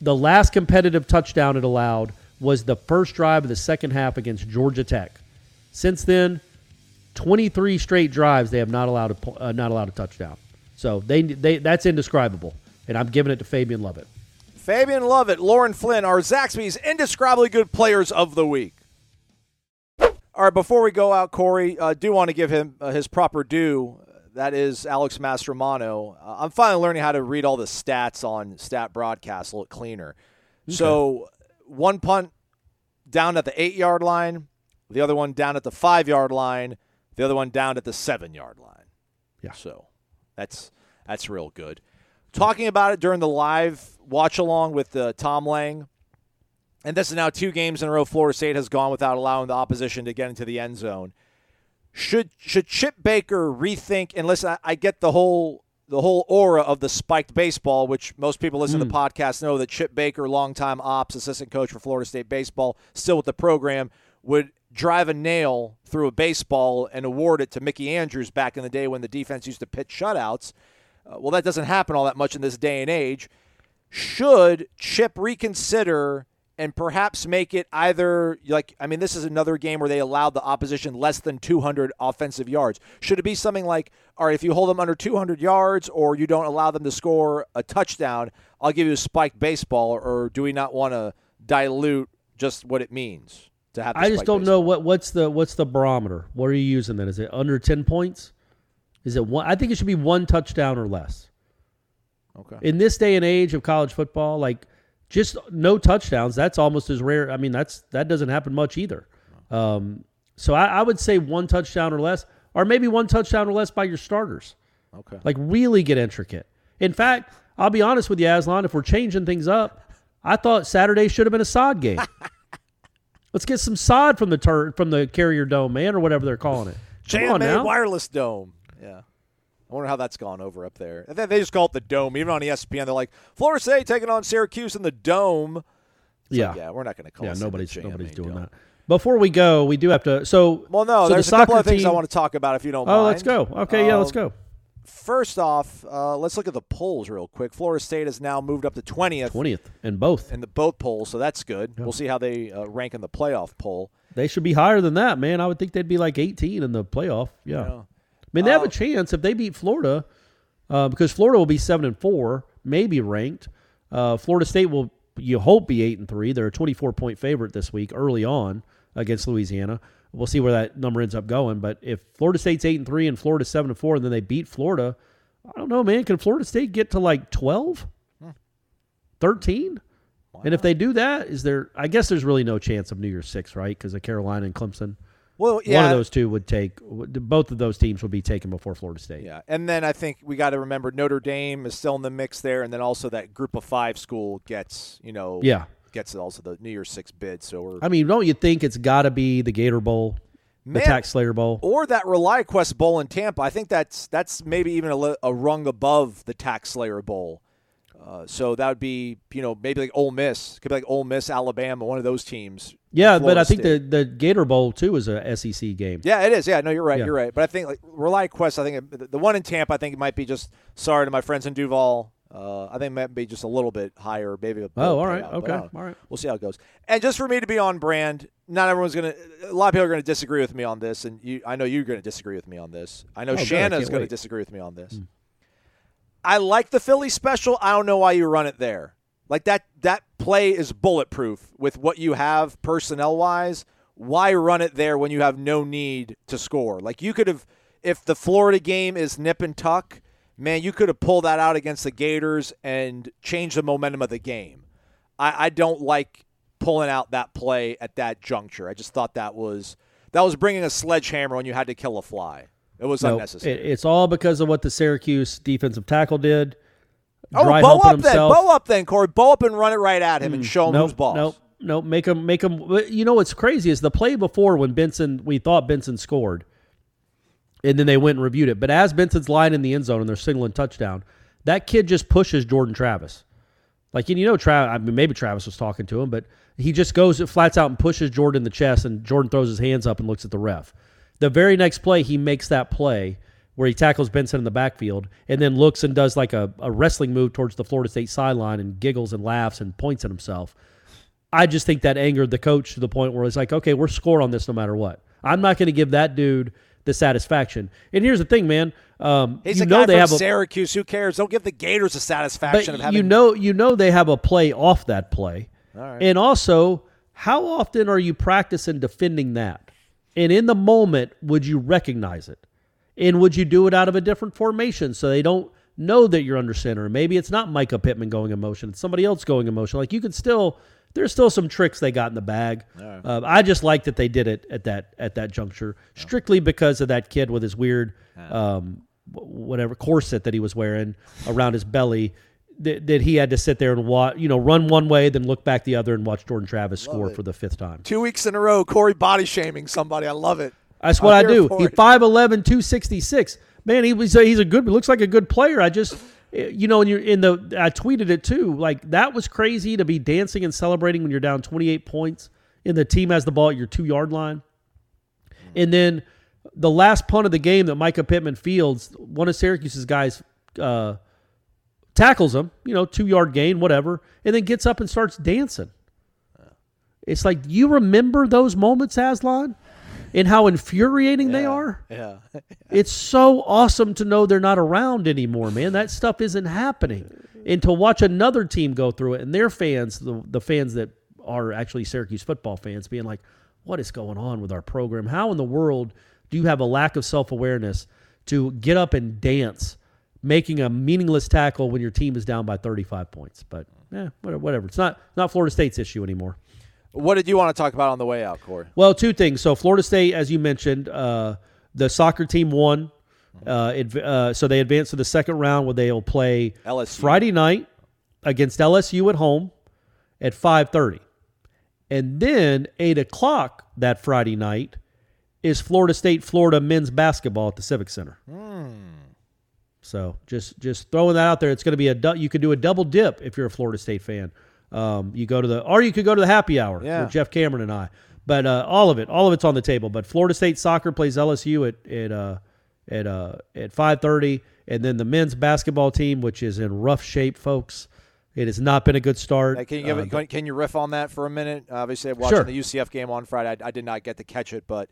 The last competitive touchdown it allowed was the first drive of the second half against Georgia Tech. Since then, 23 straight drives they have not allowed a uh, not allowed a touchdown. So they they that's indescribable, and I'm giving it to Fabian Lovett. Fabian Lovett, Lauren Flynn, are Zaxby's indescribably good players of the week. All right, before we go out, Corey, I uh, do want to give him uh, his proper due. That is Alex Mastromano. Uh, I'm finally learning how to read all the stats on Stat Broadcast a little cleaner. So, one punt down at the eight yard line, the other one down at the five yard line, the other one down at the seven yard line. Yeah. So, that's that's real good. Talking about it during the live watch along with uh, Tom Lang, and this is now two games in a row. Florida State has gone without allowing the opposition to get into the end zone. Should should Chip Baker rethink? And listen, I, I get the whole the whole aura of the spiked baseball, which most people listen to the podcast know that Chip Baker, longtime ops assistant coach for Florida State baseball, still with the program, would drive a nail through a baseball and award it to Mickey Andrews back in the day when the defense used to pitch shutouts. Uh, well, that doesn't happen all that much in this day and age. Should Chip reconsider and perhaps make it either like I mean this is another game where they allowed the opposition less than 200 offensive yards. Should it be something like all right if you hold them under 200 yards or you don't allow them to score a touchdown, I'll give you a spiked baseball or do we not want to dilute just what it means to have I just don't baseball? know what what's the what's the barometer. What are you using then? Is it under 10 points? Is it one? I think it should be one touchdown or less. Okay. In this day and age of college football, like just no touchdowns, that's almost as rare. I mean, that's that doesn't happen much either. Um, so I, I would say one touchdown or less, or maybe one touchdown or less by your starters. Okay. Like really get intricate. In fact, I'll be honest with you, Aslan. If we're changing things up, I thought Saturday should have been a sod game. Let's get some sod from the tur- from the Carrier Dome, man, or whatever they're calling it. Come. Wireless Dome. Yeah. I wonder how that's gone over up there. They just call it the Dome. Even on ESPN, they're like, Florida State taking on Syracuse in the Dome. It's Yeah. like, yeah, we're not going to call Yeah, it nobody's the nobody's doing Dome. that. Before we go, we do have to. So Well, no, so the there's a couple of things I want to talk about if you don't mind. Oh, let's go. Okay, yeah, let's Um, go. First off, uh, let's look at the polls real quick. Florida State has now moved up to 20th Twentieth and both. in the both polls, so that's good. We'll see how they uh, rank in the playoff poll. They should be higher than that, man. I would think they'd be like 18 in the playoff. Yeah. Yeah. I mean, they have a chance if they beat Florida, uh, because Florida will be seven and four, maybe ranked. Uh, Florida State will, you hope, be eight and three. They're a 24 point favorite this week, early on against Louisiana. We'll see where that number ends up going. But if Florida State's eight and three and Florida's seven and four, and then they beat Florida, I don't know, man. Can Florida State get to like 12, 13? And if they do that, is there? I guess there's really no chance of New Year's Six, right? Because of Carolina and Clemson. Well, yeah. One of those two would take. Both of those teams would be taken before Florida State. Yeah, and then I think we got to remember Notre Dame is still in the mix there, and then also that Group of Five school gets you know Yeah. gets also the New Year's Six bid. So we're I mean, don't you think it's got to be the Gator Bowl, the Tax Slayer Bowl? or that ReliaQuest Bowl in Tampa. I think that's that's maybe even a, a rung above the Tax Slayer Bowl. Uh, so that would be you know maybe like Ole Miss could be like Ole Miss, Alabama, one of those teams. Yeah, but I think State. the the Gator Bowl too is a SEC game. Yeah, it is. Yeah, no, you're right. Yeah. You're right. But I think like ReliaQuest, I think the one in Tampa, I think it might be just sorry to my friends in Duval. Uh, I think it might be just a little bit higher, maybe. A Oh, all right. but Okay. Know. All right. We'll see how it goes. And just for me to be on brand, not everyone's gonna. A lot of people are gonna disagree with me on this, and you, I know you're gonna disagree with me on this. I know Oh, Shanna's gonna wait. Disagree with me on this. I like the Philly special. I don't know why you run it there. Like that that play is bulletproof with what you have personnel wise. Why run it there when you have no need to score? Like you could have if the Florida game is nip and tuck, man, you could have pulled that out against the Gators and changed the momentum of the game. I, I don't like pulling out that play at that juncture. I just thought that was that was bringing a sledgehammer when you had to kill a fly. It was No, unnecessary. it- it's all because of what the Syracuse defensive tackle did. oh, dry bow up then. Bow up then, Corey. Bow up and run it right at him and mm. show him nope, who's boss. Nope, nope. Make him, make him. You know what's crazy is the play before when Benson, we thought Benson scored, and then they went and reviewed it. But as Benson's lying in the end zone and they're signaling touchdown, that kid just pushes Jordan Travis. Like and you know, Travis. I mean, maybe Travis was talking to him, but he just goes it flats out and pushes Jordan in the chest, and Jordan throws his hands up and looks at the ref. The very next play, he makes that play where he tackles Benson in the backfield and then looks and does like a, a wrestling move towards the Florida State sideline and giggles and laughs and points at himself. I just think that angered the coach to the point where it's like, okay, we're scored on this no matter what. I'm not going to give that dude the satisfaction. And here's the thing, man. Um, He's you a know guy they from have a, Syracuse. Who cares? Don't give the Gators the satisfaction of having. you know, you know they have a play off that play, and also how often are you practicing defending that? And in the moment, would you recognize it? And would you do it out of a different formation so they don't know that you're under center? Maybe it's not Mycah Pittman going in motion; it's somebody else going in motion. Like you can still, there's still some tricks they got in the bag. Uh, I just like that they did it at that at that juncture, strictly because of that kid with his weird, um, whatever corset that he was wearing around his belly. That, that he had to sit there and watch, you know, run one way, then look back the other, and watch Jordan Travis score for the fifth time. two weeks in a row, Corey body shaming somebody. I love it. That's what I'm I do. He it. 5'11", 266. Man, he was he's a good looks like a good player. I just you know, and you're in the I tweeted it too. Like that was crazy to be dancing and celebrating when you're down 28 points and the team has the ball at your 2-yard line. And then the last punt of the game that Mycah Pittman fields, one of Syracuse's guys uh, tackles him, you know, 2-yard gain, whatever, and then gets up and starts dancing. It's like you remember those moments, Aslan, and how infuriating they are. Yeah. It's so awesome to know they're not around anymore, man. That stuff isn't happening. And to watch another team go through it and their fans, the, the fans that are actually Syracuse football fans, being like, what is going on with our program? How in the world do you have a lack of self awareness to get up and dance, making a meaningless tackle when your team is down by 35 points? But, eh, whatever. It's not, not Florida State's issue anymore. What did you want to talk about on the way out, Corey? Well, two things. So Florida State, as you mentioned, uh, the soccer team won. Uh, adv- uh, so they advanced to the second round where they'll play LSU. Friday night against LSU at home at five thirty, and then eight o'clock that Friday night is Florida State Florida men's basketball at the Civic Center. So just just throwing that out there. It's going to be a du- you can do a double dip if you're a Florida State fan. Um, you go to the or you could go to the happy hour Yeah. with Jeff Cameron and I. But uh, all of it, all of it's on the table. But Florida State soccer plays LSU at at uh, at uh, at five thirty, and then the men's basketball team, which is in rough shape, folks. It has not been a good start. Can you give Uh, it, can, can you riff on that for a minute? Obviously, watching Sure. the UCF game on Friday, I, I did not get to catch it, but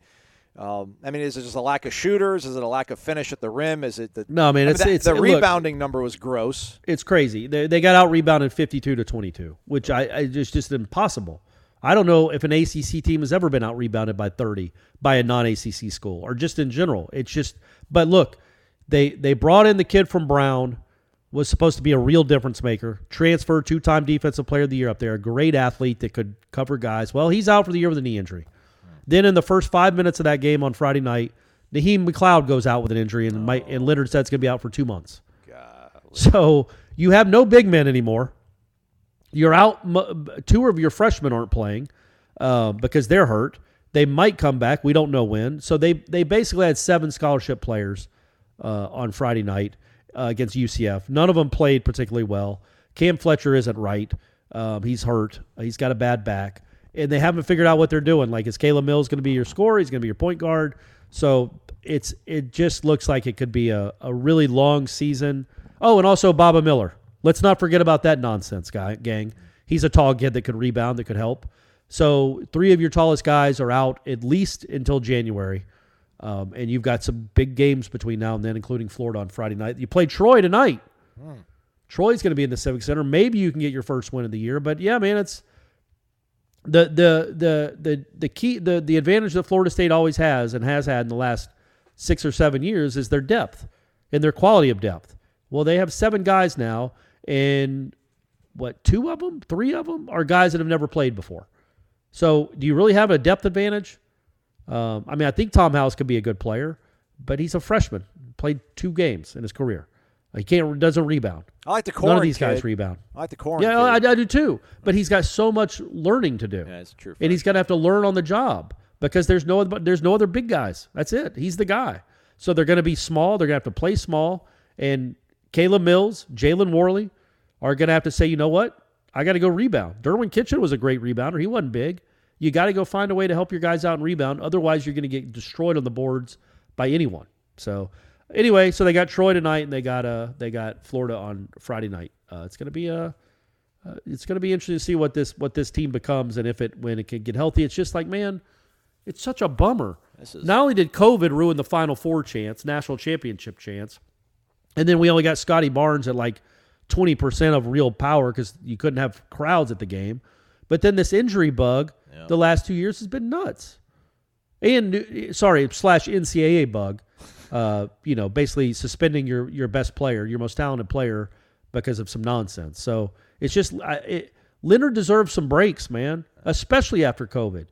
um, I mean, is it just a lack of shooters? Is it a lack of finish at the rim? Is it the No, I mean, it's- that- it's- the look- rebounding number was gross. it's crazy. They, they got out rebounded 52 to 22, which I, I just just impossible. I don't know if an ACC team has ever been out rebounded by 30 by a non ACC school or just in general. It's just, but look, they they brought in the kid from Brown, was supposed to be a real difference maker. Transfer, two time defensive player of the year up there, a great athlete that could cover guys. Well, he's out for the year with a knee injury. Then in the first five minutes of that game on Friday night, Naheem McLeod goes out with an injury, and and Leonard said it's going to be out for two months. So you have no big men anymore. You're out. Two of your freshmen aren't playing uh, because they're hurt. They might come back. We don't know when. So they they basically had seven scholarship players uh, on Friday night uh, against UCF. None of them played particularly well. Cam Fletcher isn't right. Um, he's hurt. He's got a bad back, and they haven't figured out what they're doing. Like, is Caleb Mills going to be your scorer? He's going to be your point guard. So it's it just looks like it could be a, a really long season. Oh, and also Baba Miller. Let's not forget about that nonsense guy gang. He's a tall kid that could rebound, that could help. So three of your tallest guys are out at least until January, um, and you've got some big games between now and then, including Florida on Friday night. You play Troy tonight. Troy's going to be in the Civic Center. Maybe you can get your first win of the year, but yeah, man, it's the the the the the key the the advantage that Florida State always has and has had in the last six or seven years is their depth and their quality of depth. Well, they have seven guys now, and what two of them, three of them are guys that have never played before. So, do you really have a depth advantage? Um, I mean, I think Tom House could be a good player, but he's a freshman. Played two games in his career. He can't doesn't rebound. I like the None of Corhen these guys rebound. I like the Corhen. Yeah, I. I do too. But he's got so much learning to do, Yeah, that's true. and he's going to have to learn on the job because there's no other, there's no other big guys. That's it. He's the guy. So they're going to be small. They're going to have to play small. And Caleb Mills, Jalen Warley are going to have to say, you know what? I got to go rebound. Derwin Kitchen was a great rebounder. He wasn't big. You got to go find a way to help your guys out and rebound. Otherwise, you're going to get destroyed on the boards by anyone. So anyway, so they got Troy tonight, and they got uh they got Florida on Friday night. Uh, it's going to be a uh, it's going to be interesting to see what this what this team becomes and if it when it can get healthy. It's just like man, it's such a bummer. Is- Not only did COVID ruin the Final Four chance, national championship chance, and then we only got Scottie Barnes at like twenty percent of real power because you couldn't have crowds at the game. But then this injury bug, the last two years has been nuts. And sorry, slash NCAA bug, uh, you know, basically suspending your your best player, your most talented player, because of some nonsense. So it's just I, it, Leonard deserves some breaks, man, especially after COVID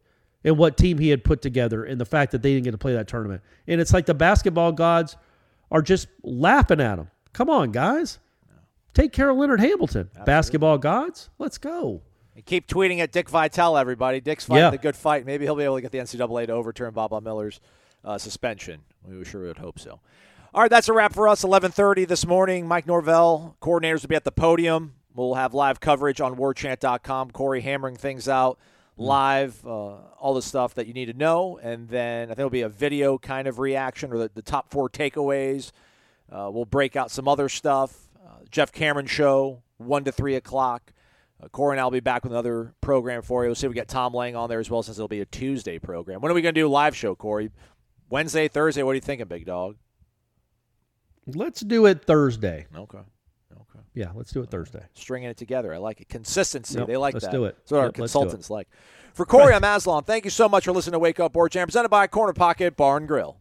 and what team he had put together, and the fact that they didn't get to play that tournament. And it's like the basketball gods are just laughing at him. Come on, guys, take care of Leonard Hamilton. Basketball gods, let's go. And keep tweeting at Dick Vitale, everybody. Dick's fighting Yeah. the good fight. Maybe he'll be able to get the NCAA to overturn Bob Miller's uh, suspension. We sure would hope so. All right, that's a wrap for us. 11:30 this morning. Mike Norvell, coordinators will be at the podium. We'll have live coverage on WarChant.com. Corey hammering things out live, uh, all the stuff that you need to know, and then I think it'll be a video kind of reaction or the, the top four takeaways. Uh, we'll break out some other stuff. Uh, Jeff Cameron show, one to three o'clock. Uh, Corey and I will be back with another program for you. We'll see if we get Tom Lang on there as well, since it'll be a Tuesday program. When are we going to do a live show, Corey? Wednesday, Thursday? What are you thinking, big dog? Let's do it Thursday. Okay. Okay. Yeah, let's do it Thursday. Stringing it together. I like it. Consistency. Yep, they like let's that. do it. That's what our Yep, it. consultants like. For Corey, I'm Aslan. Thank you so much for listening to Wake Up WarChant, presented by Corner Pocket Bar and Grill.